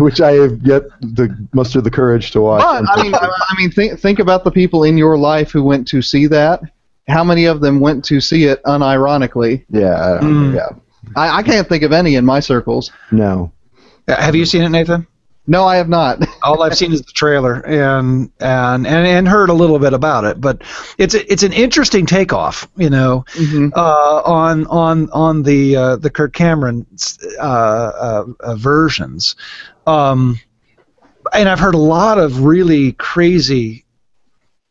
Which I have yet to muster the courage to watch. But I mean, I, I mean, think think about the people in your life who went to see that. How many of them went to see it unironically? yeah, Mm. yeah, I, I can't think of any in my circles. no. Have you seen it, Nathan? No, I have not. all I've seen is the trailer and and and, and heard a little bit about it, but it's a, it's an interesting takeoff, you know, uh, on on on the uh, the Kirk Cameron uh, uh, uh, versions, um, and I've heard a lot of really crazy,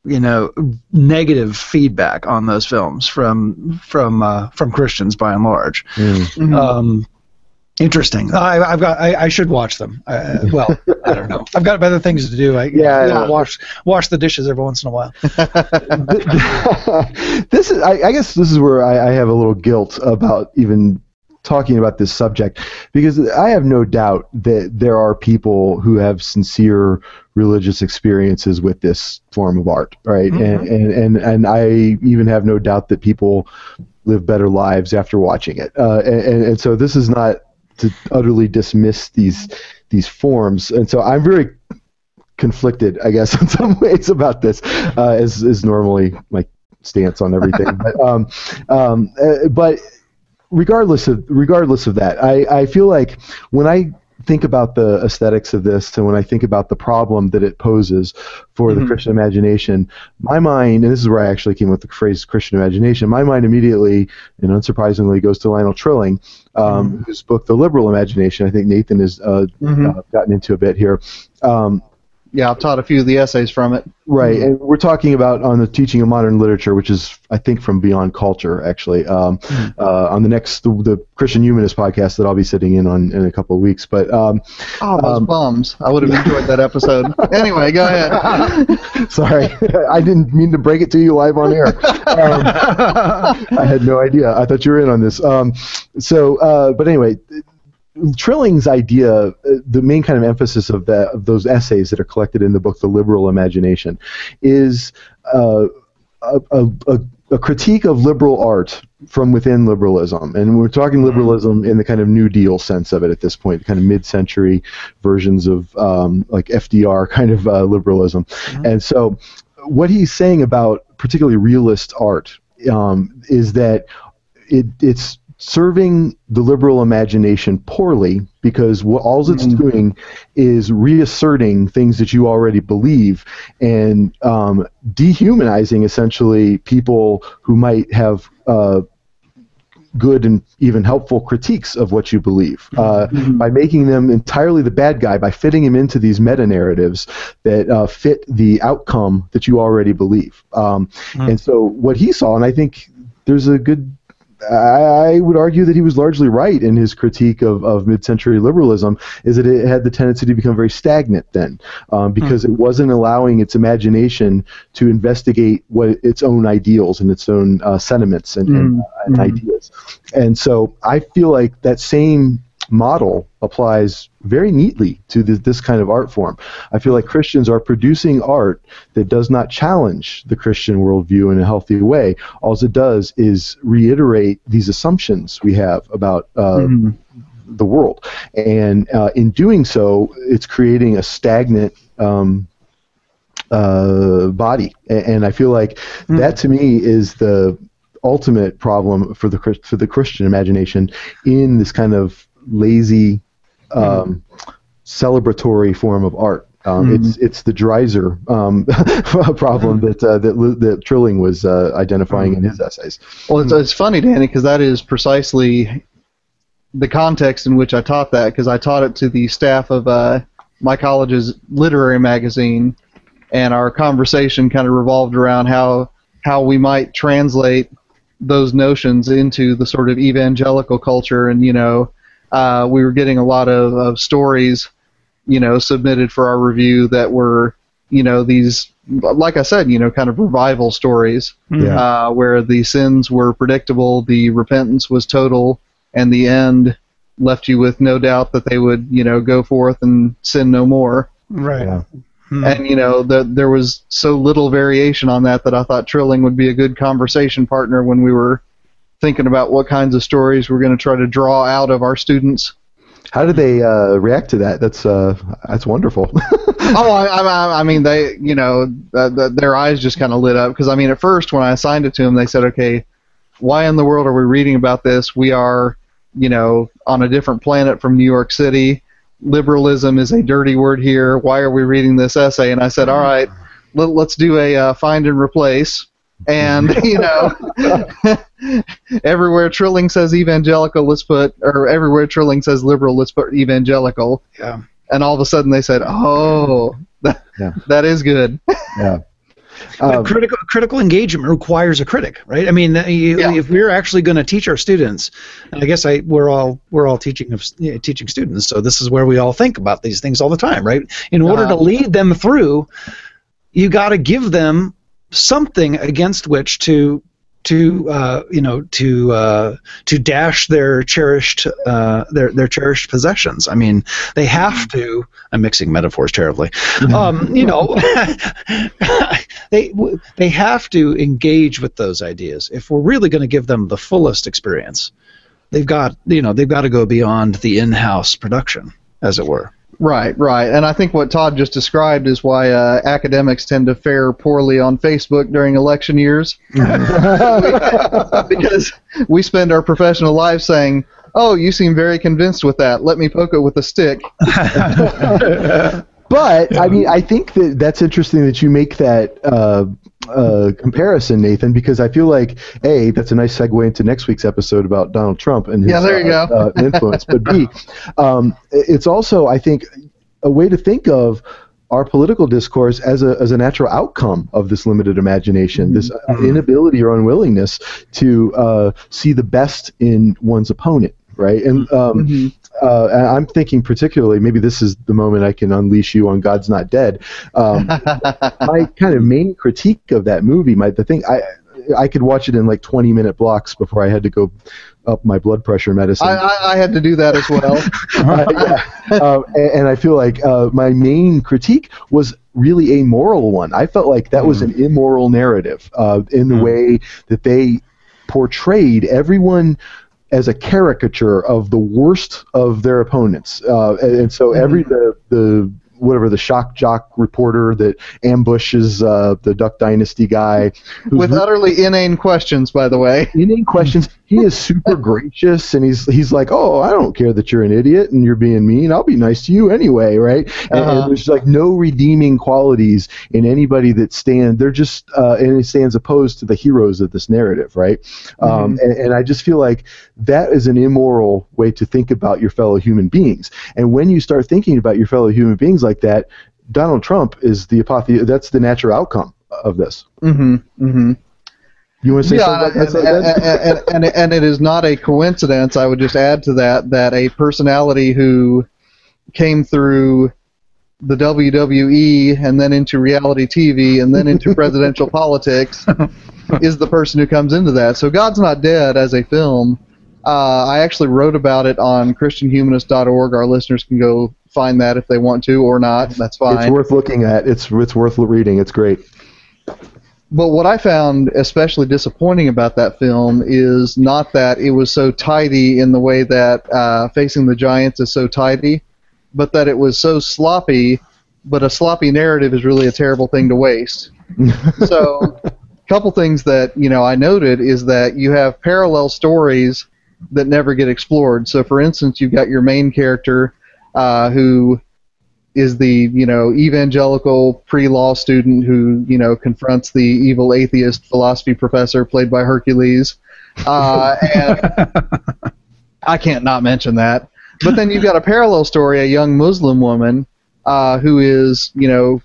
you know, negative feedback on those films from from uh, from Christians by and large. Um, Interesting. I, I've got. I, I should watch them. Uh, well, I don't know. I've got better things to do. I Yeah, you know, yeah. wash wash the dishes every once in a while. this is, I, I guess, this is where I, I have a little guilt about even talking about this subject because I have no doubt that there are people who have sincere religious experiences with this form of art, right? And, and and and I even have no doubt that people live better lives after watching it. Uh, and, and and so this is not to utterly dismiss these these forms, and so I'm very conflicted, I guess, in some ways about this, uh, is is normally my stance on everything. but um, um, uh, but regardless of regardless of that, I, I feel like when I think about the aesthetics of this and when I think about the problem that it poses for the Christian imagination, my mind, and this is where I actually came with the phrase Christian imagination, my mind immediately and unsurprisingly goes to Lionel Trilling, um, whose book The Liberal Imagination, I think Nathan has uh, uh, gotten into a bit here. Um, Yeah, I've taught a few of the essays from it. Right, and we're talking about on the teaching of modern literature, which is I think from Beyond Culture, actually. Um, uh, on the next the, the Christian Humanist podcast that I'll be sitting in on in a couple of weeks, but um, Oh, those bums! I would have enjoyed that episode. anyway, go ahead. sorry, I didn't mean to break it to you live on air. Um, I had no idea. I thought you were in on this. Um, so, uh, but anyway. Trilling's idea, uh, the main kind of emphasis of that of those essays that are collected in the book, The Liberal Imagination, is uh, a, a, a, critique of liberal art from within liberalism. And we're talking liberalism in the kind of New Deal sense of it at this point, kind of mid century versions of um, like FDR kind of uh, liberalism. And so, what he's saying about particularly realist art um, is that it, it's serving the liberal imagination poorly because what all it's doing is reasserting things that you already believe and um, dehumanizing essentially people who might have uh, good and even helpful critiques of what you believe. Uh, by making them entirely the bad guy by fitting him into these meta narratives that uh, fit the outcome that you already believe. Um, and so what he saw and i think there's a good I I would argue that he was largely right in his critique of, of mid-century liberalism, is that it had the tendency to become very stagnant then, um, because it wasn't allowing its imagination to investigate what its own ideals and its own uh, sentiments and, and, uh, and ideas. And so I feel like that same model applies very neatly to this, this kind of art form. I feel like Christians are producing art that does not challenge the Christian worldview in a healthy way. All it does is reiterate these assumptions we have about uh, the world, and uh, in doing so, it's creating a stagnant. Um, uh, body, and I feel like that to me is the ultimate problem for the for the Christian imagination in this kind of lazy, um, celebratory form of art. Um, It's it's the Dreiser um, problem that uh, that that Trilling was uh, identifying in his essays. Well, it's, it's funny, Danny, because that is precisely the context in which I taught that. Because I taught it to the staff of uh, my college's literary magazine, and our conversation kind of revolved around how how we might translate those notions into the sort of evangelical culture. And you know, uh, we were getting a lot of, of stories, you know, submitted for our review that were, you know, these, like I said, you know, kind of revival stories Yeah. uh, where the sins were predictable, the repentance was total, and the end left you with no doubt that they would, you know, go forth and sin no more. Right. Yeah. And you know, the, there was so little variation on that that I thought Trilling would be a good conversation partner when we were thinking about what kinds of stories we're going to try to draw out of our students. How did they uh, react to that? That's uh, that's wonderful. oh, I, I, I mean, they, you know, uh, the, their eyes just kind of lit up because I mean, at first when I assigned it to them, they said, "Okay, why in the world are we reading about this? We are, you know, on a different planet from New York City. Liberalism is a dirty word here. Why are we reading this essay?" And I said, "All right, let, let's do a uh, find and replace." And you know, everywhere Trilling says evangelical, let's put, or everywhere Trilling says liberal, let's put evangelical. Yeah. And all of a sudden they said, "Oh, that, Yeah. that is good." yeah. But Um, critical critical engagement requires a critic, right? I mean, you, Yeah. if we're actually going to teach our students, and I guess I we're all we're all teaching of you know, teaching students, so this is where we all think about these things all the time, right? In order to Uh-huh. lead them through, you got to give them something against which to to uh, you know to uh, to dash their cherished uh, their their cherished possessions. I mean, they have to. I'm mixing metaphors terribly. Um, you know, they they have to engage with those ideas if we're really going to give them the fullest experience. They've got you know they've got to go beyond the in-house production, as it were. Right, right. And I think what Todd just described is why uh, academics tend to fare poorly on Facebook during election years. because we spend our professional lives saying, "Oh, you seem very convinced with that. Let me poke it with a stick." But I mean, I think that that's interesting that you make that uh, uh, comparison, Nathan, because I feel like a that's a nice segue into next week's episode about Donald Trump and his Yeah, there you uh, go. uh, influence. but b, um, it's also I think a way to think of our political discourse as a as a natural outcome of this limited imagination, this uh, inability or unwillingness to uh, see the best in one's opponent, right? And um, uh, and I'm thinking particularly, maybe this is the moment I can unleash you on God's Not Dead. Um, my kind of main critique of that movie, my the thing I I could watch it in like 20 minute blocks before I had to go up my blood pressure medicine. I, I, I had to do that as well. Uh, yeah. um, and, and I feel like uh, my main critique was really a moral one. I felt like that was an immoral narrative uh, in the way that they portrayed everyone as a caricature of the worst of their opponents. Uh, and, and so every the the whatever the shock jock reporter that ambushes uh, the Duck Dynasty guy with utterly inane questions, by the way. inane questions. he is super gracious and he's he's like oh i don't care that you're an idiot and you're being mean i'll be nice to you anyway right and, Uh-huh. and there's like no redeeming qualities in anybody that stand they're just uh, and it stands opposed to the heroes of this narrative right um, and, and i just feel like that is an immoral way to think about your fellow human beings and when you start thinking about your fellow human beings like that donald trump is the apothe that's the natural outcome of this Mm-hmm. Mm-hmm. You want to say Yeah, something and, about that? and, and, and, and it is not a coincidence. I would just add to that that a personality who came through the WWE and then into reality TV and then into presidential politics is the person who comes into that. So God's Not Dead as a film. Uh, I actually wrote about it on ChristianHumanist.org. Our listeners can go find that if they want to or not. That's fine. It's worth looking at. It's it's worth reading. It's great. But what I found especially disappointing about that film is not that it was so tidy in the way that uh, Facing the Giants is so tidy, but that it was so sloppy. But a sloppy narrative is really a terrible thing to waste. so, a couple things that you know I noted is that you have parallel stories that never get explored. So, for instance, you've got your main character uh, who is the you know evangelical pre-law student who you know confronts the evil atheist philosophy professor played by Hercules, uh, and I can't not mention that. But then you've got a parallel story: a young Muslim woman uh, who is you know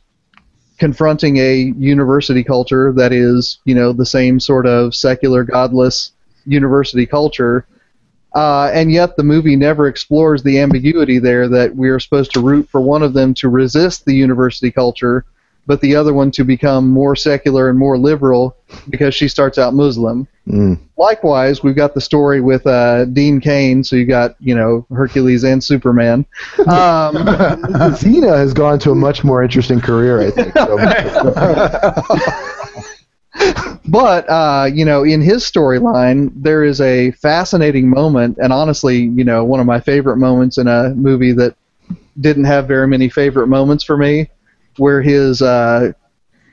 confronting a university culture that is you know the same sort of secular, godless university culture. Uh, and yet the movie never explores the ambiguity there that we are supposed to root for one of them to resist the university culture, but the other one to become more secular and more liberal because she starts out Muslim. Mm. Likewise, we've got the story with uh, Dean Cain, so you got you know Hercules and Superman. Um, Xena has gone to a much more interesting career, I think. So. but uh, you know, in his storyline, there is a fascinating moment, and honestly, you know, one of my favorite moments in a movie that didn't have very many favorite moments for me, where his uh,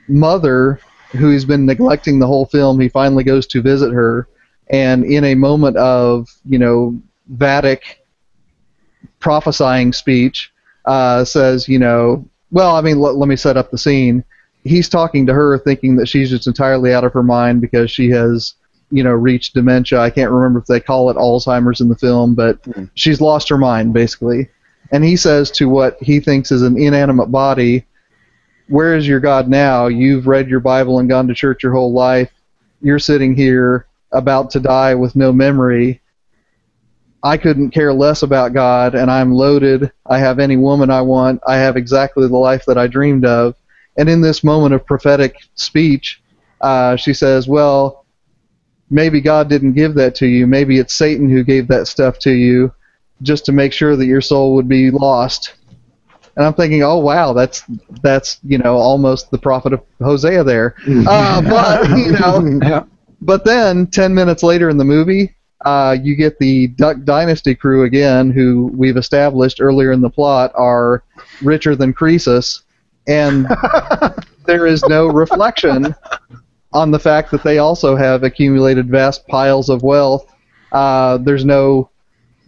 mother, who he's been neglecting the whole film, he finally goes to visit her, and in a moment of you know Vatic prophesying speech, uh, says, you know, well, I mean, let, let me set up the scene. He's talking to her, thinking that she's just entirely out of her mind because she has, you know, reached dementia. I can't remember if they call it Alzheimer's in the film, but hmm. she's lost her mind basically. And he says to what he thinks is an inanimate body, "Where is your God now? You've read your Bible and gone to church your whole life. You're sitting here about to die with no memory." I couldn't care less about God, and I'm loaded. I have any woman I want. I have exactly the life that I dreamed of. And in this moment of prophetic speech, uh, she says, Well, maybe God didn't give that to you. Maybe it's Satan who gave that stuff to you just to make sure that your soul would be lost. And I'm thinking, oh wow, that's that's you know almost the prophet of Hosea there. Uh, but you know, Yeah. but then, 10 minutes later in the movie, uh, you get the Duck Dynasty crew again, who we've established earlier in the plot are richer than Croesus, and there is no reflection on the fact that they also have accumulated vast piles of wealth. Uh, there's no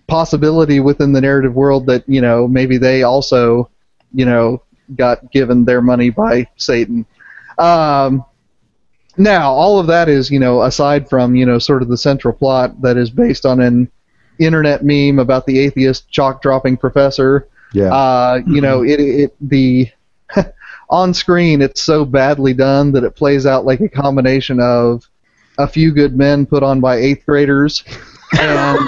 possibility within the narrative world that, you know, maybe they also, you know, got given their money by Satan. Um, now, all of that is, you know, aside from, you know, sort of the central plot that is based on an internet meme about the atheist chalk dropping professor. Yeah. Uh, you know, it, it the on screen it's so badly done that it plays out like a combination of a few good men put on by eighth graders and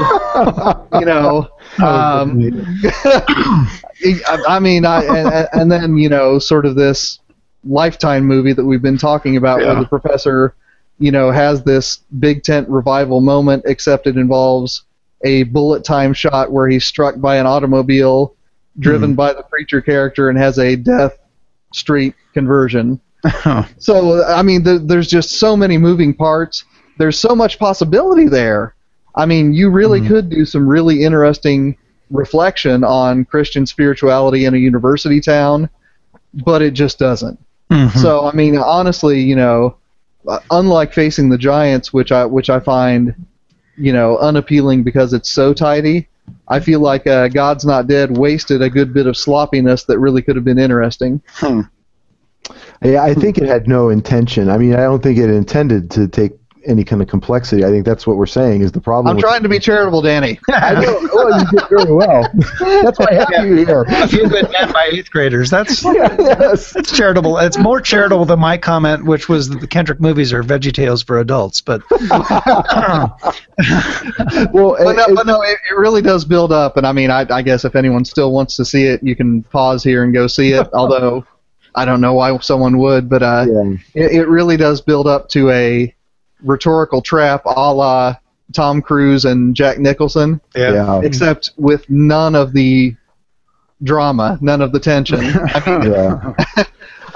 you know um, I, I mean I, and, and then you know sort of this lifetime movie that we've been talking about where the professor you know has this big tent revival moment except it involves a bullet time shot where he's struck by an automobile driven by the preacher character and has a death street conversion so I mean, th- there's just so many moving parts. There's so much possibility there. I mean, you really could do some really interesting reflection on Christian spirituality in a university town, but it just doesn't. So I mean, honestly, you know, uh, unlike facing the Giants, which I which I find you know unappealing because it's so tidy. I feel like uh, God's Not Dead wasted a good bit of sloppiness that really could have been interesting. Yeah, I think it had no intention. I mean, I don't think it intended to take any kind of complexity. I think that's what we're saying is the problem. I'm trying to be charitable, Danny. I know. Well, you did very well. That's why I have you here. A few good men by eighth graders. That's yes. that's charitable. It's more charitable than my comment, which was that the Kendrick movies are Veggie Tales for adults. But Well, But no, it- but no it, it really does build up, and I mean, I, I guess if anyone still wants to see it, you can pause here and go see it. although I don't know why someone would, but uh, yeah. it, it really does build up to a rhetorical trap, a la Tom Cruise and Jack Nicholson, Yeah. except with none of the drama, none of the tension. I mean, Yeah.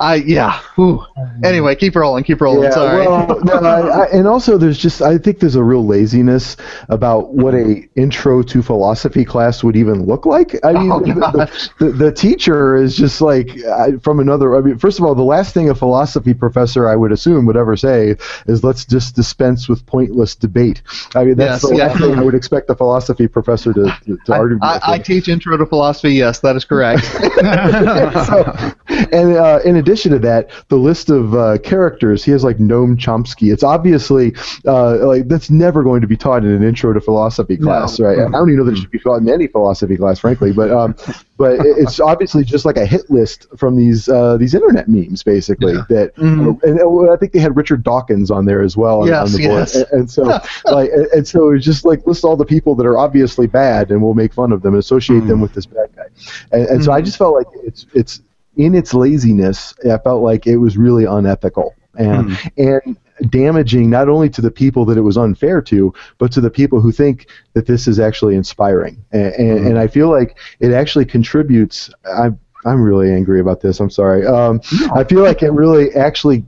I yeah. Whew. Anyway, keep rolling, keep rolling. Yeah, Sorry. well, no, I, I, and also there's just I think there's a real laziness about what a intro to philosophy class would even look like. I mean, Oh, the, the, the, teacher is just like I, from another. I mean, first of all, the last thing a philosophy professor I would assume would ever say is let's just dispense with pointless debate. I mean, that's Yes, the yeah. last thing I would expect a philosophy professor to to, to I, argue. I teach intro to philosophy. Yes, that is correct. so, and uh, in addition to that, the list of uh, characters, he has like Noam Chomsky. It's obviously uh, like that's never going to be taught in an intro to philosophy class, right? I don't even know that it should be taught in any philosophy class, frankly. But um, but it's obviously just like a hit list from these uh, these internet memes, basically. That Mhm. and, uh, I think they had Richard Dawkins on there as well on, Yes, on the board, yes. and, and so like and, so it's just like list all the people that are obviously bad, and we'll make fun of them and associate them with this bad guy. And, and so I just felt like it's it's in its laziness. I felt like it was really unethical and and damaging not only to the people that it was unfair to, but to the people who think that this is actually inspiring. And, and, and I feel like it actually contributes. I'm I'm really angry about this. I'm sorry. Um, I feel like it really actually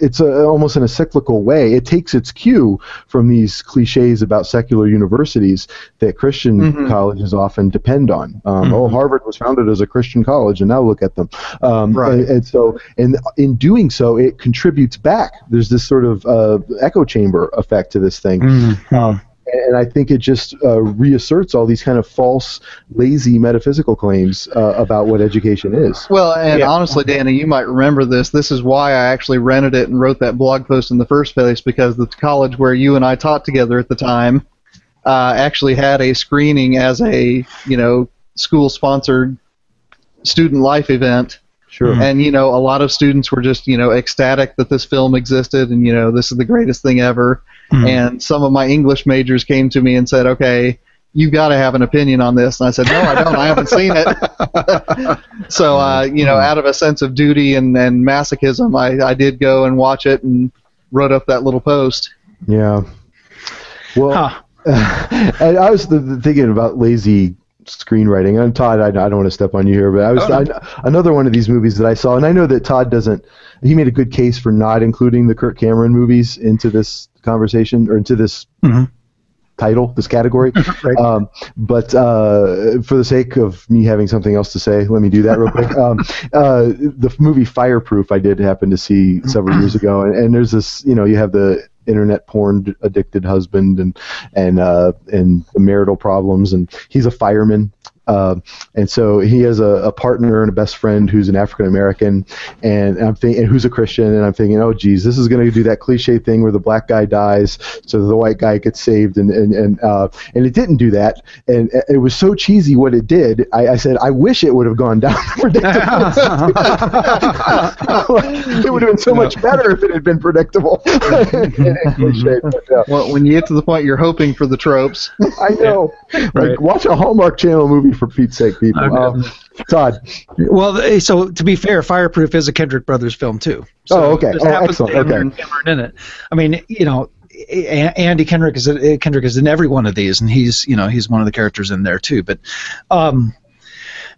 it's a, almost in a cyclical way. It takes its cue from these cliches about secular universities that Christian Mhm. colleges often depend on. Um, Oh, Harvard was founded as a Christian college, and now look at them. Um, Right. and, and so, and in doing so, it contributes back. There's this sort of uh, echo chamber effect to this thing. Um, and I think it just uh, reasserts all these kind of false, lazy metaphysical claims uh, about what education is. Well, and Yeah. honestly, Danny, you might remember this. This is why I actually rented it and wrote that blog post in the first place because the college where you and I taught together at the time uh, actually had a screening as a you know school-sponsored student life event. Sure. And you know, a lot of students were just you know ecstatic that this film existed, and you know, this is the greatest thing ever. And some of my English majors came to me and said, "Okay, you've got to have an opinion on this." And I said, "No, I don't. I haven't seen it." so, uh, you know, out of a sense of duty and, and masochism, I, I did go and watch it and wrote up that little post. Yeah. Well, Huh. and I was th- th- thinking about lazy screenwriting. And Todd, I, I don't want to step on you here, but I was I, another one of these movies that I saw, and I know that Todd doesn't. He made a good case for not including the Kirk Cameron movies into this conversation or into this Mhm. title, this category. Right. um, but uh, for the sake of me having something else to say, let me do that real quick. Um, uh, the movie Fireproof, I did happen to see several years ago, and, and there's this, you know, you have the internet porn addicted husband and and uh, and marital problems, and he's a fireman. Uh, and so he has a, a partner and a best friend who's an African American, and I'm thinking, who's a Christian, and I'm thinking, oh, geez, this is going to do that cliche thing where the black guy dies, so the white guy gets saved, and and and uh, and it didn't do that, and it was so cheesy what it did. I, I said, I wish it would have gone down predictable. it would have been so much better if it had been predictable. cliche, but, Well, when you get to the point you're hoping for the tropes. I know. Like, Right. watch a Hallmark Channel movie for Pete's sake, people. Okay. Um, Todd. Well, eh, so to be fair, Fireproof is a Kendrick Brothers film too. So Oh, okay. this Oh, happens excellent. to Okay. In it. I mean, you know, Andy Kendrick is eh, Kendrick is in every one of these, and he's you know he's one of the characters in there too. But um,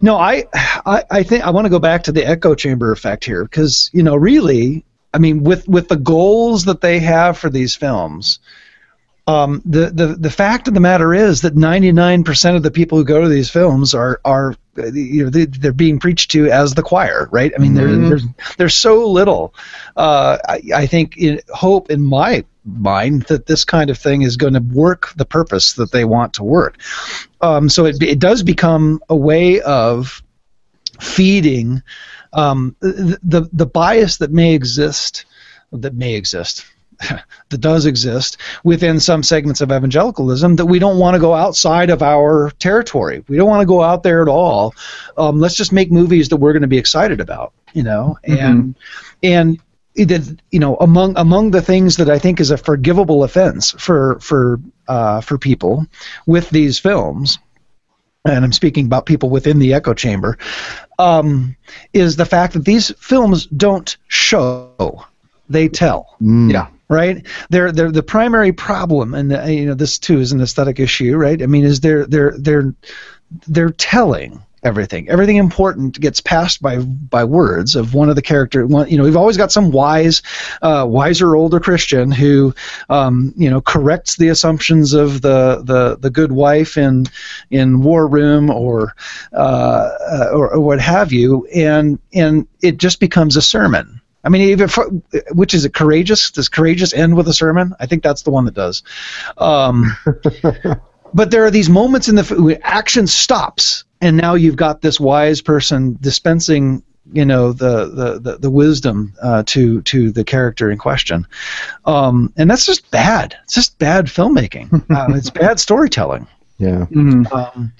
no, I I, I think I want to go back to the echo chamber effect here because you know really, I mean, with with the goals that they have for these films. Um, the, the the fact of the matter is that 99% of the people who go to these films are are you know they, they're being preached to as the choir, right? I mean, Mhm. there's there's so little. Uh, I, I think in, hope in my mind that this kind of thing is going to work the purpose that they want to work. Um, so it it does become a way of feeding um, the, the the bias that may exist that may exist that does exist within some segments of evangelicalism that we don't want to go outside of our territory. We don't want to go out there at all. Um, let's just make movies that we're going to be excited about, you know, and and it, did- you know among among the things that I think is a forgivable offense for for uh, for people with these films and I'm speaking about people within the echo chamber, um, is the fact that these films don't show, they tell. Mm. Yeah. Right, they're they're the primary problem, and uh, you know this too is an aesthetic issue, right? I mean, is they're they're they're they're telling everything. Everything important gets passed by by words of one of the character. One, you know, we've always got some wise, uh, wiser older Christian who, um, you know, corrects the assumptions of the the, the good wife in in War Room or, uh, uh, or or what have you, and and it just becomes a sermon. I mean, even for, which is it? Courageous? Does courageous end with a sermon? I think that's the one that does. Um, but there are these moments in the where action stops, and now you've got this wise person dispensing, you know, the the the, the wisdom uh, to to the character in question, um, and that's just bad. It's just bad filmmaking. uh, it's bad storytelling. Yeah. Mhm. Um,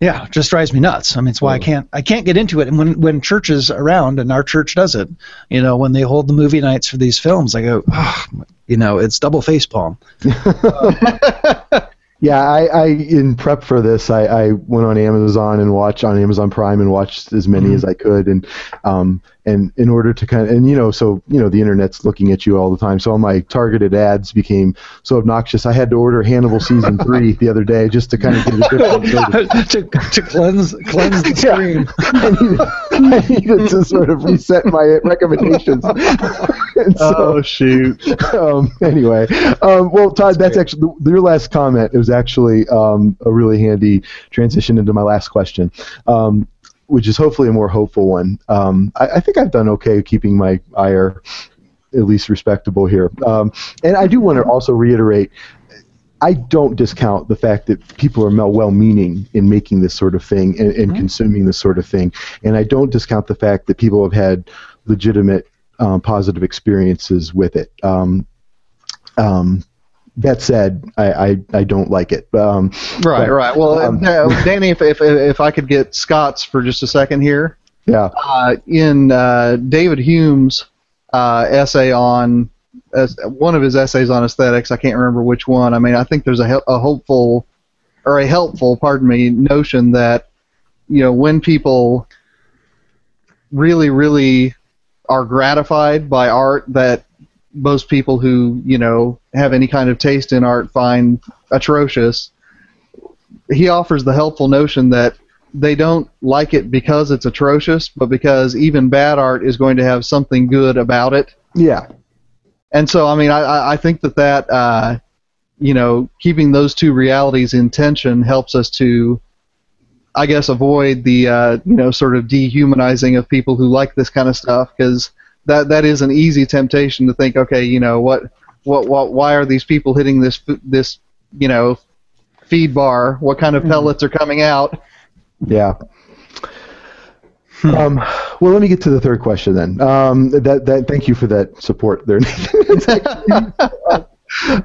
yeah, it just drives me nuts. I mean, it's why I mm. can't I can't get into it. And when when church is around, and our church does it, you know, when they hold the movie nights for these films, I go, oh, you know, it's double face palm. Yeah, I, I in prep for this, I, I went on Amazon and watched on Amazon Prime and watched as many mm-hmm. as I could, and um, and in order to kind of, and you know, so you know, the internet's looking at you all the time, so all my targeted ads became so obnoxious. I had to order Hannibal season three the other day just to kind of get a different. to, to cleanse cleanse the Yeah. screen. I needed, I needed to sort of reset my recommendations. and so, Oh shoot! um, anyway, um, well, Todd, that's actually your last comment. It was actually um, a really handy transition into my last question, um, which is hopefully a more hopeful one. Um, I, I think I've done okay keeping my ire at least respectable here, um, and I do want to also reiterate. I don't discount the fact that people are well-meaning in making this sort of thing and, and consuming this sort of thing, and I don't discount the fact that people have had legitimate um, positive experiences with it. Um, um, that said, I, I, I don't like it. Um, Right, but, right. Well, um, uh, Danny, if, if if I could get Scott's for just a second here, yeah, uh, in uh, David Hume's uh, essay on one of his essays on aesthetics, I can't remember which one. I mean, I think there's a, hel- a hopeful or a helpful, pardon me, notion that you know when people really, really are gratified by art that most people who you know have any kind of taste in art find atrocious. He offers the helpful notion that they don't like it because it's atrocious, but because even bad art is going to have something good about it. yeah, And so, I mean, I- I, think that that, uh, you know, keeping those two realities in tension helps us to, I guess, avoid the, uh, you know, sort of dehumanizing of people who like this kind of stuff, because that that is an easy temptation to think, okay, you know, what, what, what, why are these people hitting this, this, you know, feed bar? What kind of pellets are coming out? yeah. Um, well, let me get to the third question then. Um, that, that, thank you for that support there.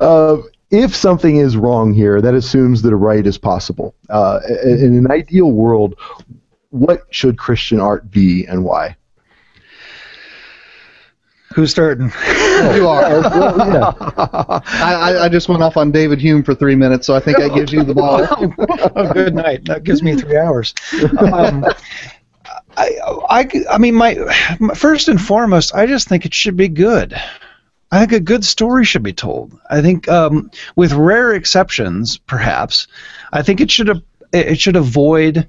Uh, if something is wrong here, that assumes that a right is possible. Uh, in in an ideal world, what should Christian art be and why? Who's starting? You are. I, I, I just went off on David Hume for three minutes, so I think that gives you the ball. oh, good night. That gives me three hours. Um, I, I, I mean, my, my first and foremost, I just think it should be good. I think a good story should be told. I think, um, with rare exceptions, perhaps, I think it should it should avoid.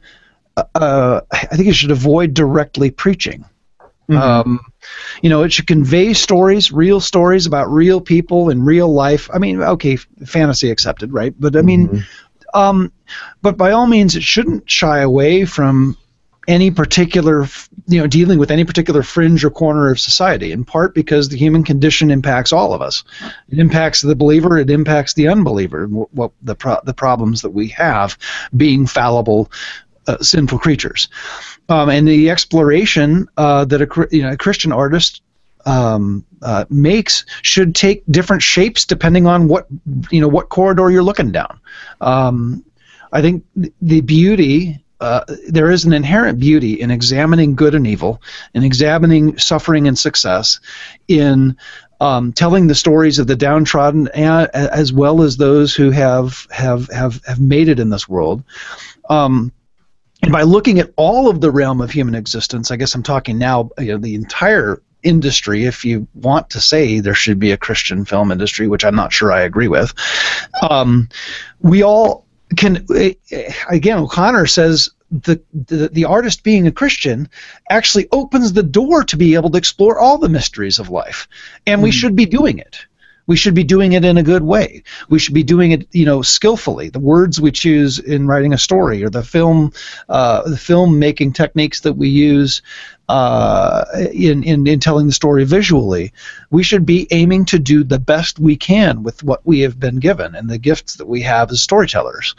Uh, I think it should avoid directly preaching. Um, you know, it should convey stories, real stories about real people in real life. I mean, okay, fantasy accepted, right? But I mean, Um, but by all means, it shouldn't shy away from any particular, you know, dealing with any particular fringe or corner of society. In part because the human condition impacts all of us. It impacts the believer. It impacts the unbeliever. What, what the pro- the problems that we have being fallible, uh, sinful creatures, um, and the exploration uh, that a you know a Christian artist um, uh, makes should take different shapes depending on what you know what corridor you're looking down. Um, I think the beauty. Uh, there is an inherent beauty in examining good and evil, in examining suffering and success, in um, telling the stories of the downtrodden, as well as those who have have have, have made it in this world. Um, and by looking at all of the realm of human existence, I guess I'm talking now, you know, the entire industry, if you want to say there should be a Christian film industry, which I'm not sure I agree with, um, we all can. eh, Again, O'Connor says the, the the artist being a Christian actually opens the door to be able to explore all the mysteries of life, and we should be doing it. We should be doing it in a good way. We should be doing it, you know, skillfully. The words we choose in writing a story, or the film, uh, the film making techniques that we use uh, in, in in telling the story visually. We should be aiming to do the best we can with what we have been given and the gifts that we have as storytellers.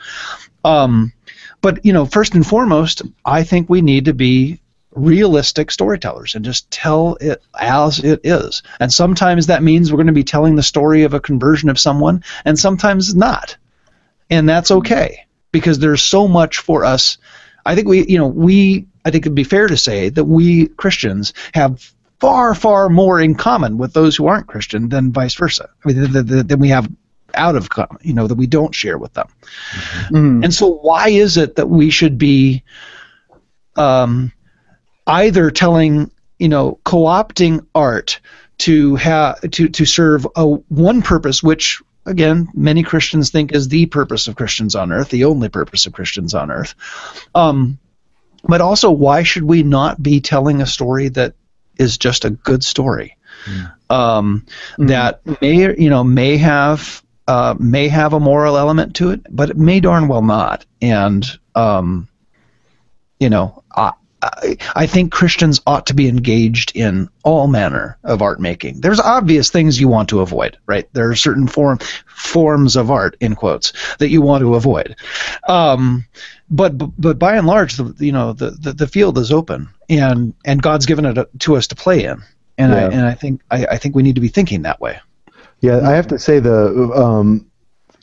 Um, but you know, first and foremost, I think we need to be realistic storytellers and just tell it as it is. And sometimes that means we're going to be telling the story of a conversion of someone, and sometimes not. And that's okay because there's so much for us. I think we, you know, we, I think it'd be fair to say that we Christians have far, far more in common with those who aren't Christian than vice versa. I mean, th- th- th- than we have out of common, you know, that we don't share with them. Mhm. And so, why is it that we should be um, either telling, you know, co-opting art to have to to serve a one purpose, which again many Christians think is the purpose of Christians on earth, the only purpose of Christians on earth. Um, but also, why should we not be telling a story that is just a good story? Um, That may you know may have uh, may have a moral element to it, but it may darn well not. And um, you know, I, I, think Christians ought to be engaged in all manner of art making. There's obvious things you want to avoid, right? There are certain form forms of art, in quotes, that you want to avoid. Um, but but by and large, the you know the, the, the field is open, and and God's given it to us to play in, and I and I think I, I think we need to be thinking that way. Yeah, I have to say the um,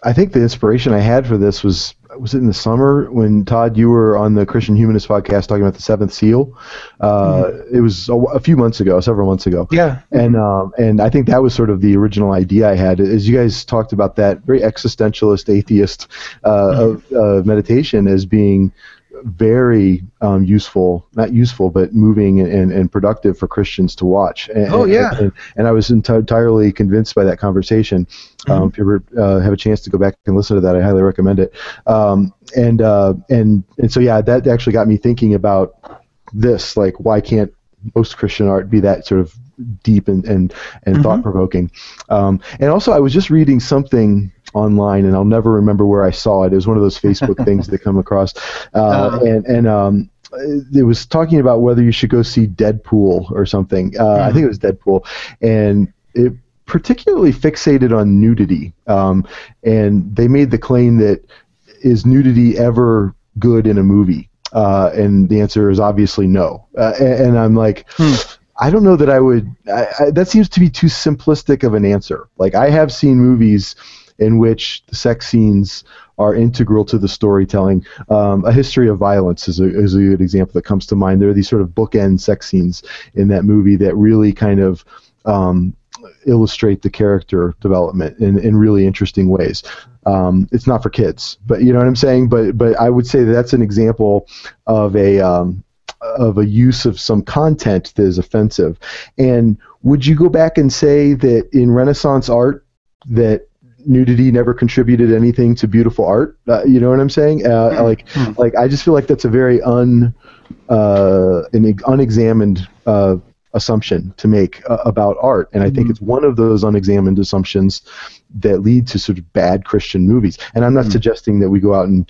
I think the inspiration I had for this was was it in the summer when Todd you were on the Christian Humanist podcast talking about the seventh seal. Uh, It was a, a few months ago, several months ago. Yeah. And um, and I think that was sort of the original idea I had. As you guys talked about that very existentialist atheist uh, of uh, meditation as being very um, useful, not useful, but moving and, and productive for Christians to watch. And, Oh, yeah. And, and I was enti- entirely convinced by that conversation. Um, if you ever uh, have a chance to go back and listen to that, I highly recommend it. Um, and uh, and and so yeah, that actually got me thinking about this. Like, why can't most Christian art be that sort of deep and and, and thought provoking? Um, and also, I was just reading something online, and I'll never remember where I saw it. It was one of those Facebook things that come across, uh, and and um, it was talking about whether you should go see Deadpool or something. Uh, I think it was Deadpool, and it particularly fixated on nudity. Um, and they made the claim that is nudity ever good in a movie? Uh, and the answer is obviously no. Uh, and, and I'm like, I don't know that I would. I, I, that seems to be too simplistic of an answer. Like I have seen movies in which the sex scenes are integral to the storytelling. Um, a History of Violence is a, is a good example that comes to mind. There are these sort of bookend sex scenes in that movie that really kind of um, illustrate the character development in, in really interesting ways. Um, it's not for kids, but you know what I'm saying. But but I would say that that's an example of a um, of a use of some content that is offensive. And would you go back and say that in Renaissance art that nudity never contributed anything to beautiful art? Uh, you know what I'm saying? Uh, like like I just feel like that's a very un uh, an unexamined uh, assumption to make uh, about art, and I think it's one of those unexamined assumptions that lead to sort of bad Christian movies. And I'm not suggesting that we go out and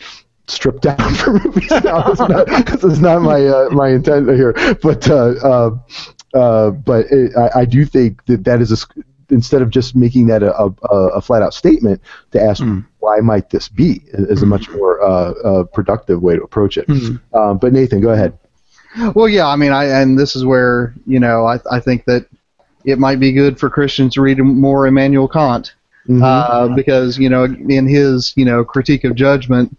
strip down for movies now. That's not, that's not my uh, my intent here. But uh, uh, uh, but it, I, I do think that that is a instead of just making that a, a, a flat out statement to ask why might this be is a much more uh, uh, productive way to approach it. Um, but Nathan, go ahead. Well, yeah, I mean, I and this is where you know I I think that it might be good for Christians to read more Immanuel Kant uh, because you know in his you know critique of judgment,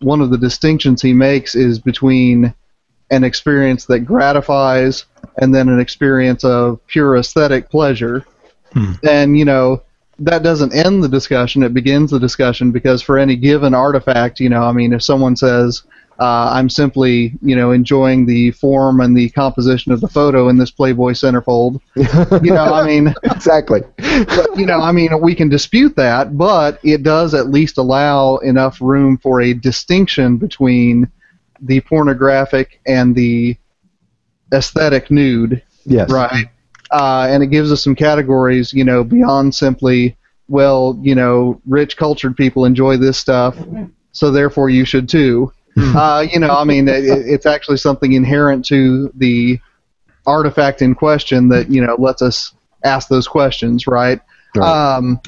one of the distinctions he makes is between an experience that gratifies and then an experience of pure aesthetic pleasure, and you know that doesn't end the discussion; it begins the discussion because for any given artifact, you know, I mean, if someone says uh, I'm simply, you know, enjoying the form and the composition of the photo in this Playboy centerfold. you know, I mean, exactly. but, you know, I mean, we can dispute that, but it does at least allow enough room for a distinction between the pornographic and the aesthetic nude, Yes. right? Uh, and it gives us some categories, you know, beyond simply, well, you know, rich cultured people enjoy this stuff, so therefore you should too. Uh, you know, I mean, it, it's actually something inherent to the artifact in question that you know lets us ask those questions, right? Right. Um,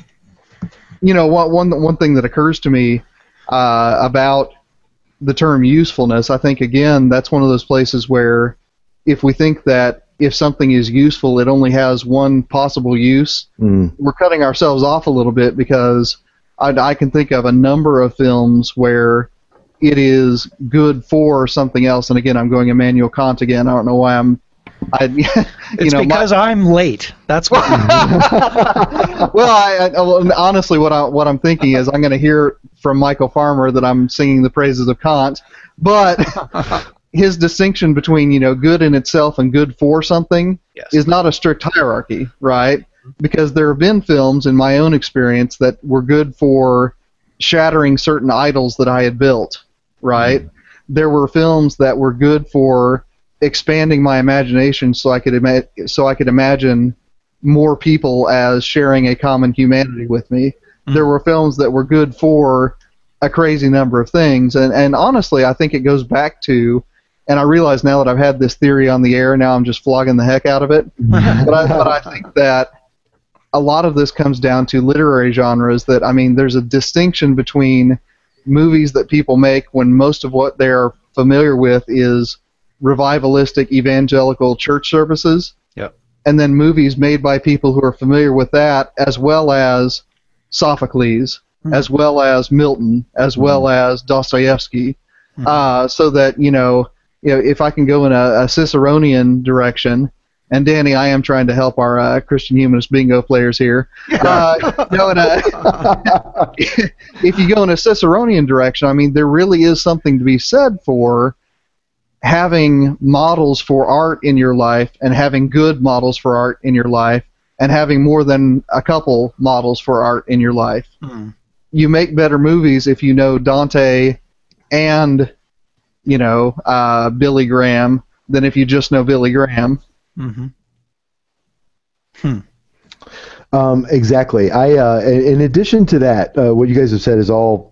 you know, one one one thing that occurs to me uh, about the term usefulness, I think again that's one of those places where if we think that if something is useful, it only has one possible use, Mm. we're cutting ourselves off a little bit because I, I can think of a number of films where it is good for something else. And again, I'm going Immanuel Kant again. I don't know why I'm. I, you It's know, my- because I'm late. That's why. well, I, I, honestly, what I what I'm thinking is I'm going to hear from Michael Farmer that I'm singing the praises of Kant, but his distinction between you know good in itself and good for something Yes. is not a strict hierarchy, right? Because there have been films in my own experience that were good for shattering certain idols that I had built, right? Mm-hmm. There were films that were good for expanding my imagination so I could ima- so I could imagine more people as sharing a common humanity with me. Mm-hmm. There were films that were good for a crazy number of things, and and honestly, I think it goes back to, and I realize now that I've had this theory on the air, now I'm just flogging the heck out of it. but I, but I think that a lot of this comes down to literary genres. That I mean, there's a distinction between movies that people make when most of what they're familiar with is revivalistic evangelical church services Yep. and then movies made by people who are familiar with that, as well as Sophocles, hmm. as well as Milton, as well hmm. as Dostoevsky, hmm. uh, so that you know, you know, if I can go in a, a Ciceronian direction. And Danny, I am trying to help our uh, Christian humanist bingo players here. Uh, no, in a, if you go in a Ciceronian direction, I mean, there really is something to be said for having models for art in your life and having good models for art in your life and having more than a couple models for art in your life. You make better movies if you know Dante and you know uh, Billy Graham than if you just know Billy Graham. hmm Um, exactly. I, uh, in in addition to that, uh, what you guys have said is all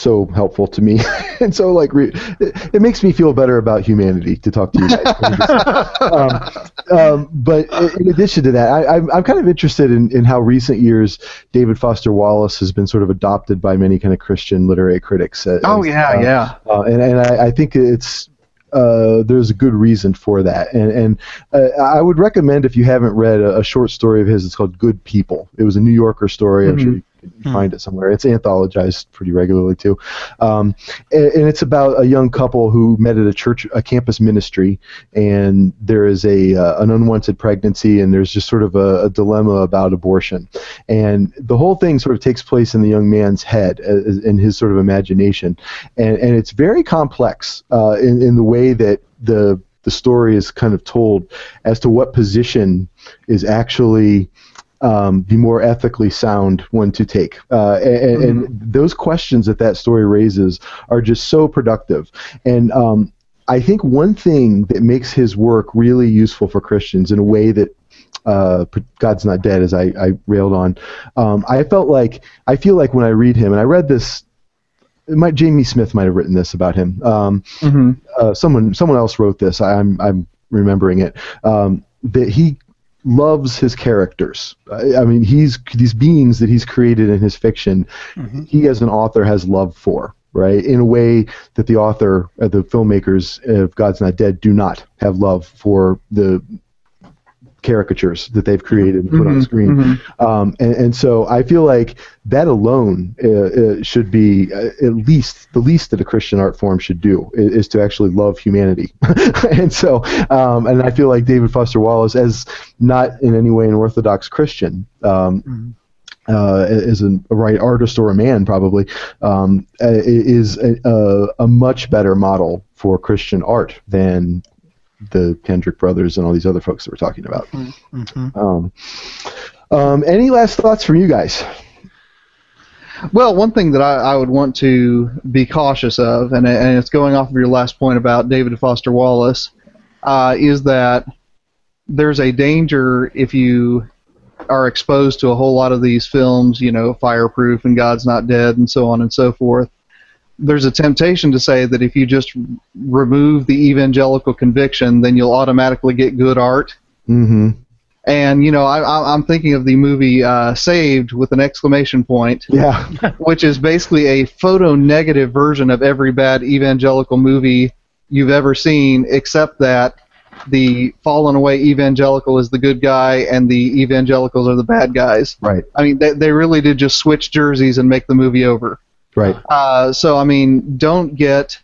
so helpful to me, and so like re- it, it makes me feel better about humanity to talk to you guys. um, um, but in addition to that, I, I'm, I'm kind of interested in, in how recent years David Foster Wallace has been sort of adopted by many kind of Christian literary critics. as- Oh yeah, uh, yeah. uh, and and I, I think it's uh, there's a good reason for that. And and uh, I would recommend if you haven't read a, a short story of his, it's called Good People. It was a New Yorker story. I'm sure you can find it somewhere. It's anthologized pretty regularly too, um, and, and it's about a young couple who met at a church, a campus ministry, and there is a uh, an unwanted pregnancy, and there's just sort of a, a dilemma about abortion, and the whole thing sort of takes place in the young man's head, uh, in his sort of imagination, and and it's very complex uh, in in the way that the the story is kind of told as to what position is actually um, the more ethically sound one to take. Uh, and, and those questions that that story raises are just so productive. And um, I think one thing that makes his work really useful for Christians in a way that uh, God's Not Dead, as I, I railed on, um, I felt like I feel like when I read him, and I read this. Might, Jamie Smith might have written this about him. Um, Mm-hmm. uh, someone someone else wrote this. I, I'm I'm remembering it. Um, that he loves his characters. I, I mean, he's these beings that he's created in his fiction. He, as an author, has love for right in a way that the author, uh, the filmmakers of God's Not Dead, do not have love for the caricatures that they've created and put on Mhm, screen. Um, and, and so I feel like that alone uh, uh, should be uh, at least the least that a Christian art form should do is, is to actually love humanity. and so, um, and I feel like David Foster Wallace, as not in any way an Orthodox Christian, um, uh, as a, a right artist or a man probably, um, is a, a, a much better model for Christian art than the Kendrick brothers and all these other folks that we're talking about. Um, um, any last thoughts from you guys? Well, one thing that I, I would want to be cautious of, and, and it's going off of your last point about David Foster Wallace, uh, is that there's a danger if you are exposed to a whole lot of these films, you know, Fireproof and God's Not Dead and so on and so forth. There's a temptation to say that if you just remove the evangelical conviction, then you'll automatically get good art. Mm-hmm. And you know, I, I- I'm thinking of the movie uh, Saved with an exclamation point Yeah. which is basically a photo negative version of every bad evangelical movie you've ever seen, except that the fallen away evangelical is the good guy and the evangelicals are the bad guys. Right. I mean, they, they really did just switch jerseys and make the movie over. Right. Uh, so, I mean, don't get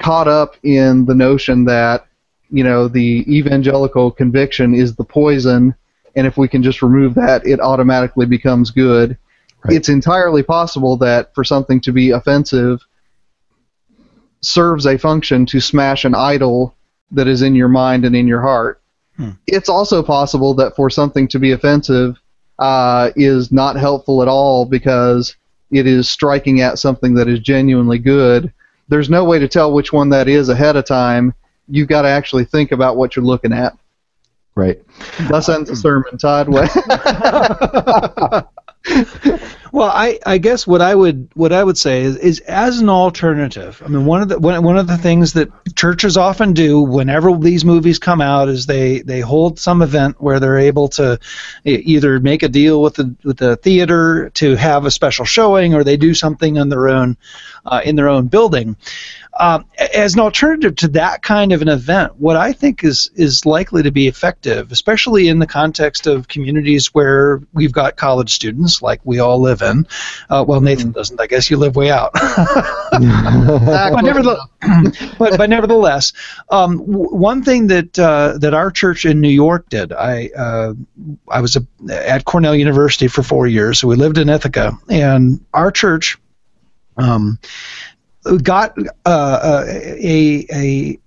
caught up in the notion that, you know, the evangelical conviction is the poison, and if we can just remove that, it automatically becomes good. Right. It's entirely possible that for something to be offensive serves a function to smash an idol that is in your mind and in your heart. It's also possible that for something to be offensive uh, is not helpful at all because it is striking at something that is genuinely good. There's no way to tell which one that is ahead of time. You've got to actually think about what you're looking at. Right. Thus ends the sermon, Todd. Well, I, I guess what I would what I would say is, is as an alternative. I mean, one of the one, one of the things that churches often do whenever these movies come out is they, they hold some event where they're able to either make a deal with the with the theater to have a special showing, or they do something on their own uh, in their own building. Um, as an alternative to that kind of an event, what I think is is likely to be effective, especially in the context of communities where we've got college students, like we all live in. Uh, well, Nathan doesn't. I guess you live way out. but, nevertheless, but, but nevertheless, um, w- one thing that uh, that our church in New York did, I uh, I was a, at Cornell University for four years, so we lived in Ithaca, and our church um, got uh, uh, a a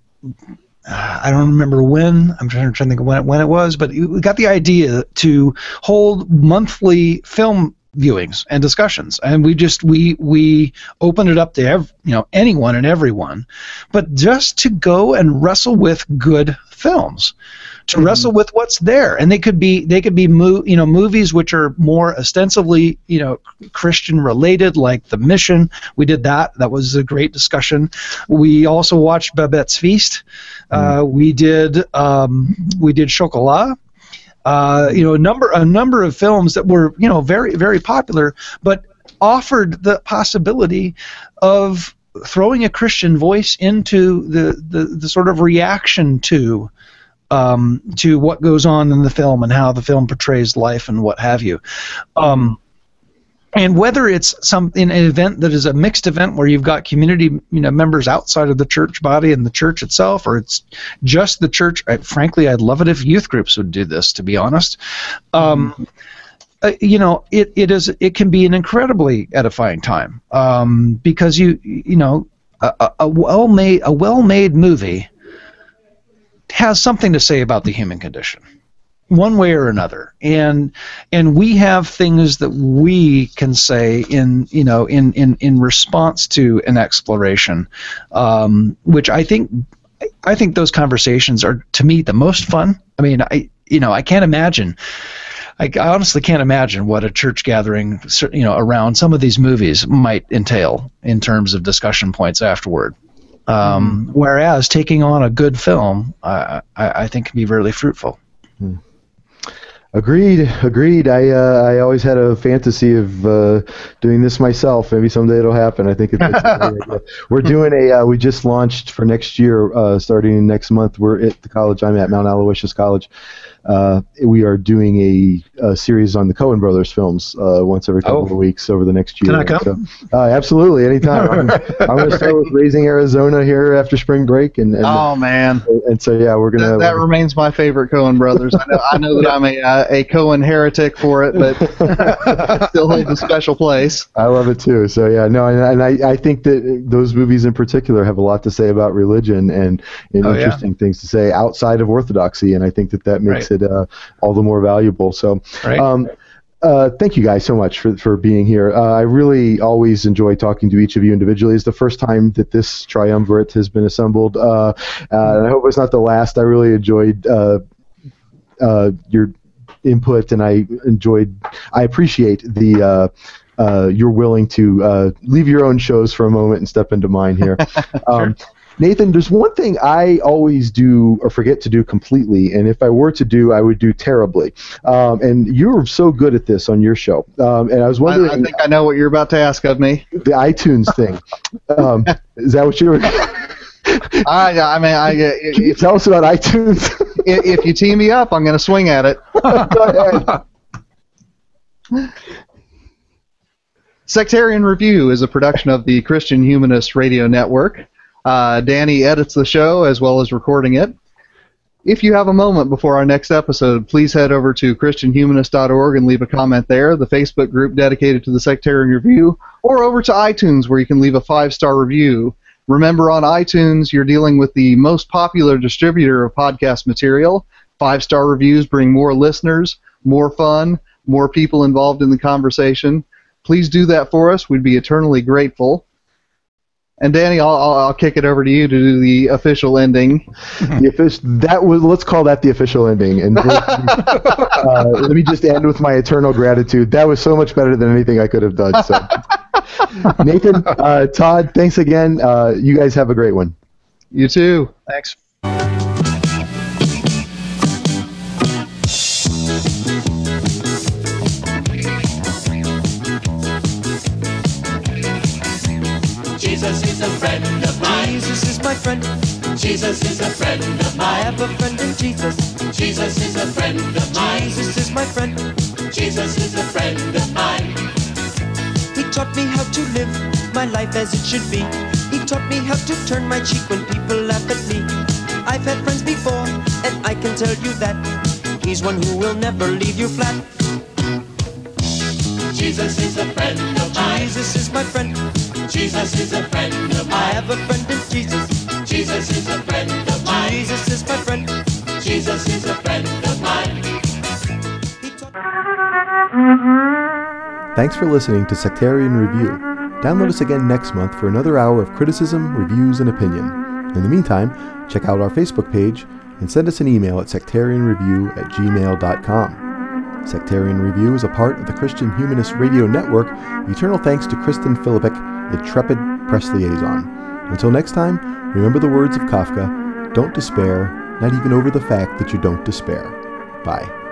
I don't remember when. I'm trying, trying to think when it, when it was, but we got the idea to hold monthly film viewings and discussions, and we just we we opened it up to ev- you know anyone and everyone, but just to go and wrestle with good films, to wrestle with what's there, and they could be they could be mo- you know movies which are more ostensibly you know Christian related, like The Mission. We did that. That was a great discussion. We also watched Babette's Feast. Uh, we did um, we did Chocolat. Uh, you know, a number a number of films that were you know very very popular, but offered the possibility of throwing a Christian voice into the the, the sort of reaction to um, to what goes on in the film and how the film portrays life and what have you. Um, and whether it's some an event that is a mixed event where you've got community you know members outside of the church body and the church itself, or it's just the church. I, frankly, I'd love it if youth groups would do this. To be honest, um, uh, you know, it, it is it can be an incredibly edifying time um, because you you know a- a well made a well made movie has something to say about the human condition one way or another and and we have things that we can say in you know in in in response to an exploration um, which i think I think those conversations are to me the most fun. I mean, I you know I can't imagine. I, I honestly can't imagine what a church gathering, you know, around some of these movies might entail in terms of discussion points afterward. Um, Whereas taking on a good film, I, I, I think can be really fruitful. Agreed, agreed. I uh, I always had a fantasy of uh, doing this myself. Maybe someday it'll happen. I think it's, it's a idea. We're doing a. Uh, we just launched for next year, uh, starting next month. We're at the college I'm at, Mount Aloysius College. Uh, we are doing a, a series on the Coen Brothers films uh, once every couple Oh. of weeks over the next year. Can I come? So, uh, absolutely, anytime. I'm, I'm going to start with Raising Arizona here after spring break, and and, Oh man, and so yeah, we're gonna. that, that remains my favorite Coen brothers. I know, I know that I'm a uh, a Coen heretic for it, but still holds a special place. I love it too. So yeah, no, and, and I, I think that those movies in particular have a lot to say about religion and, and Oh, yeah. interesting things to say outside of orthodoxy, and I think that that makes it uh, all the more valuable. So, Right. um, uh, thank you guys so much for, for being here. Uh, I really always enjoy talking to each of you individually. It's the first time that this triumvirate has been assembled, uh, uh, and I hope it's not the last. I really enjoyed uh, uh, your input, and I enjoyed. I appreciate the. Uh, uh, you're willing to uh, leave your own shows for a moment and step into mine here. um, Nathan, there's one thing I always do or forget to do completely, and if I were to do, I would do terribly. Um, and you're so good at this on your show. Um, and I was wondering I think I know what you're about to ask of me. the iTunes thing. Um, is that what you were? I, I mean, I, uh, Can you tell us about iTunes? if you team me up, I'm going to swing at it. Go ahead. Sectarian Review is a production of the Christian Humanist Radio Network. Uh, Danny edits the show as well as recording it. If you have a moment before our next episode, please head over to ChristianHumanist.org and leave a comment there, the Facebook group dedicated to the Sectarian Review, or over to iTunes where you can leave a five star review. Remember, on iTunes, you're dealing with the most popular distributor of podcast material. Five star reviews bring more listeners, more fun, more people involved in the conversation. Please do that for us. We'd be eternally grateful. And Danny, I'll, I'll, I'll kick it over to you to do the official ending. the official, that was let's call that the official ending and uh, let me just end with my eternal gratitude that was so much better than anything i could have done so nathan uh, todd thanks again uh, you guys have a great one You too. Thanks. Friend of mine. Jesus is my friend. Jesus is a friend of mine. I have a friend in Jesus. Jesus is a friend of mine. Jesus is my friend. Jesus is a friend of mine. He taught me how to live my life as it should be. He taught me how to turn my cheek when people laugh at me. I've had friends before, and I can tell you that he's one who will never leave you flat. Jesus is a friend of mine. Jesus is my friend. Jesus is a friend of mine. I have a friend in Jesus. Jesus is a friend of mine. Jesus is my friend. Jesus is a friend of mine. Thanks for listening to sectarian review download us again next month for another hour of criticism reviews and opinion in the meantime check out our facebook page and send us an email at sectarianreview at gmail.com Sectarian Review is a part of the Christian Humanist Radio Network. Eternal thanks to Kristen Philippik, intrepid press liaison. Until next time, remember the words of Kafka don't despair, not even over the fact that you don't despair. Bye.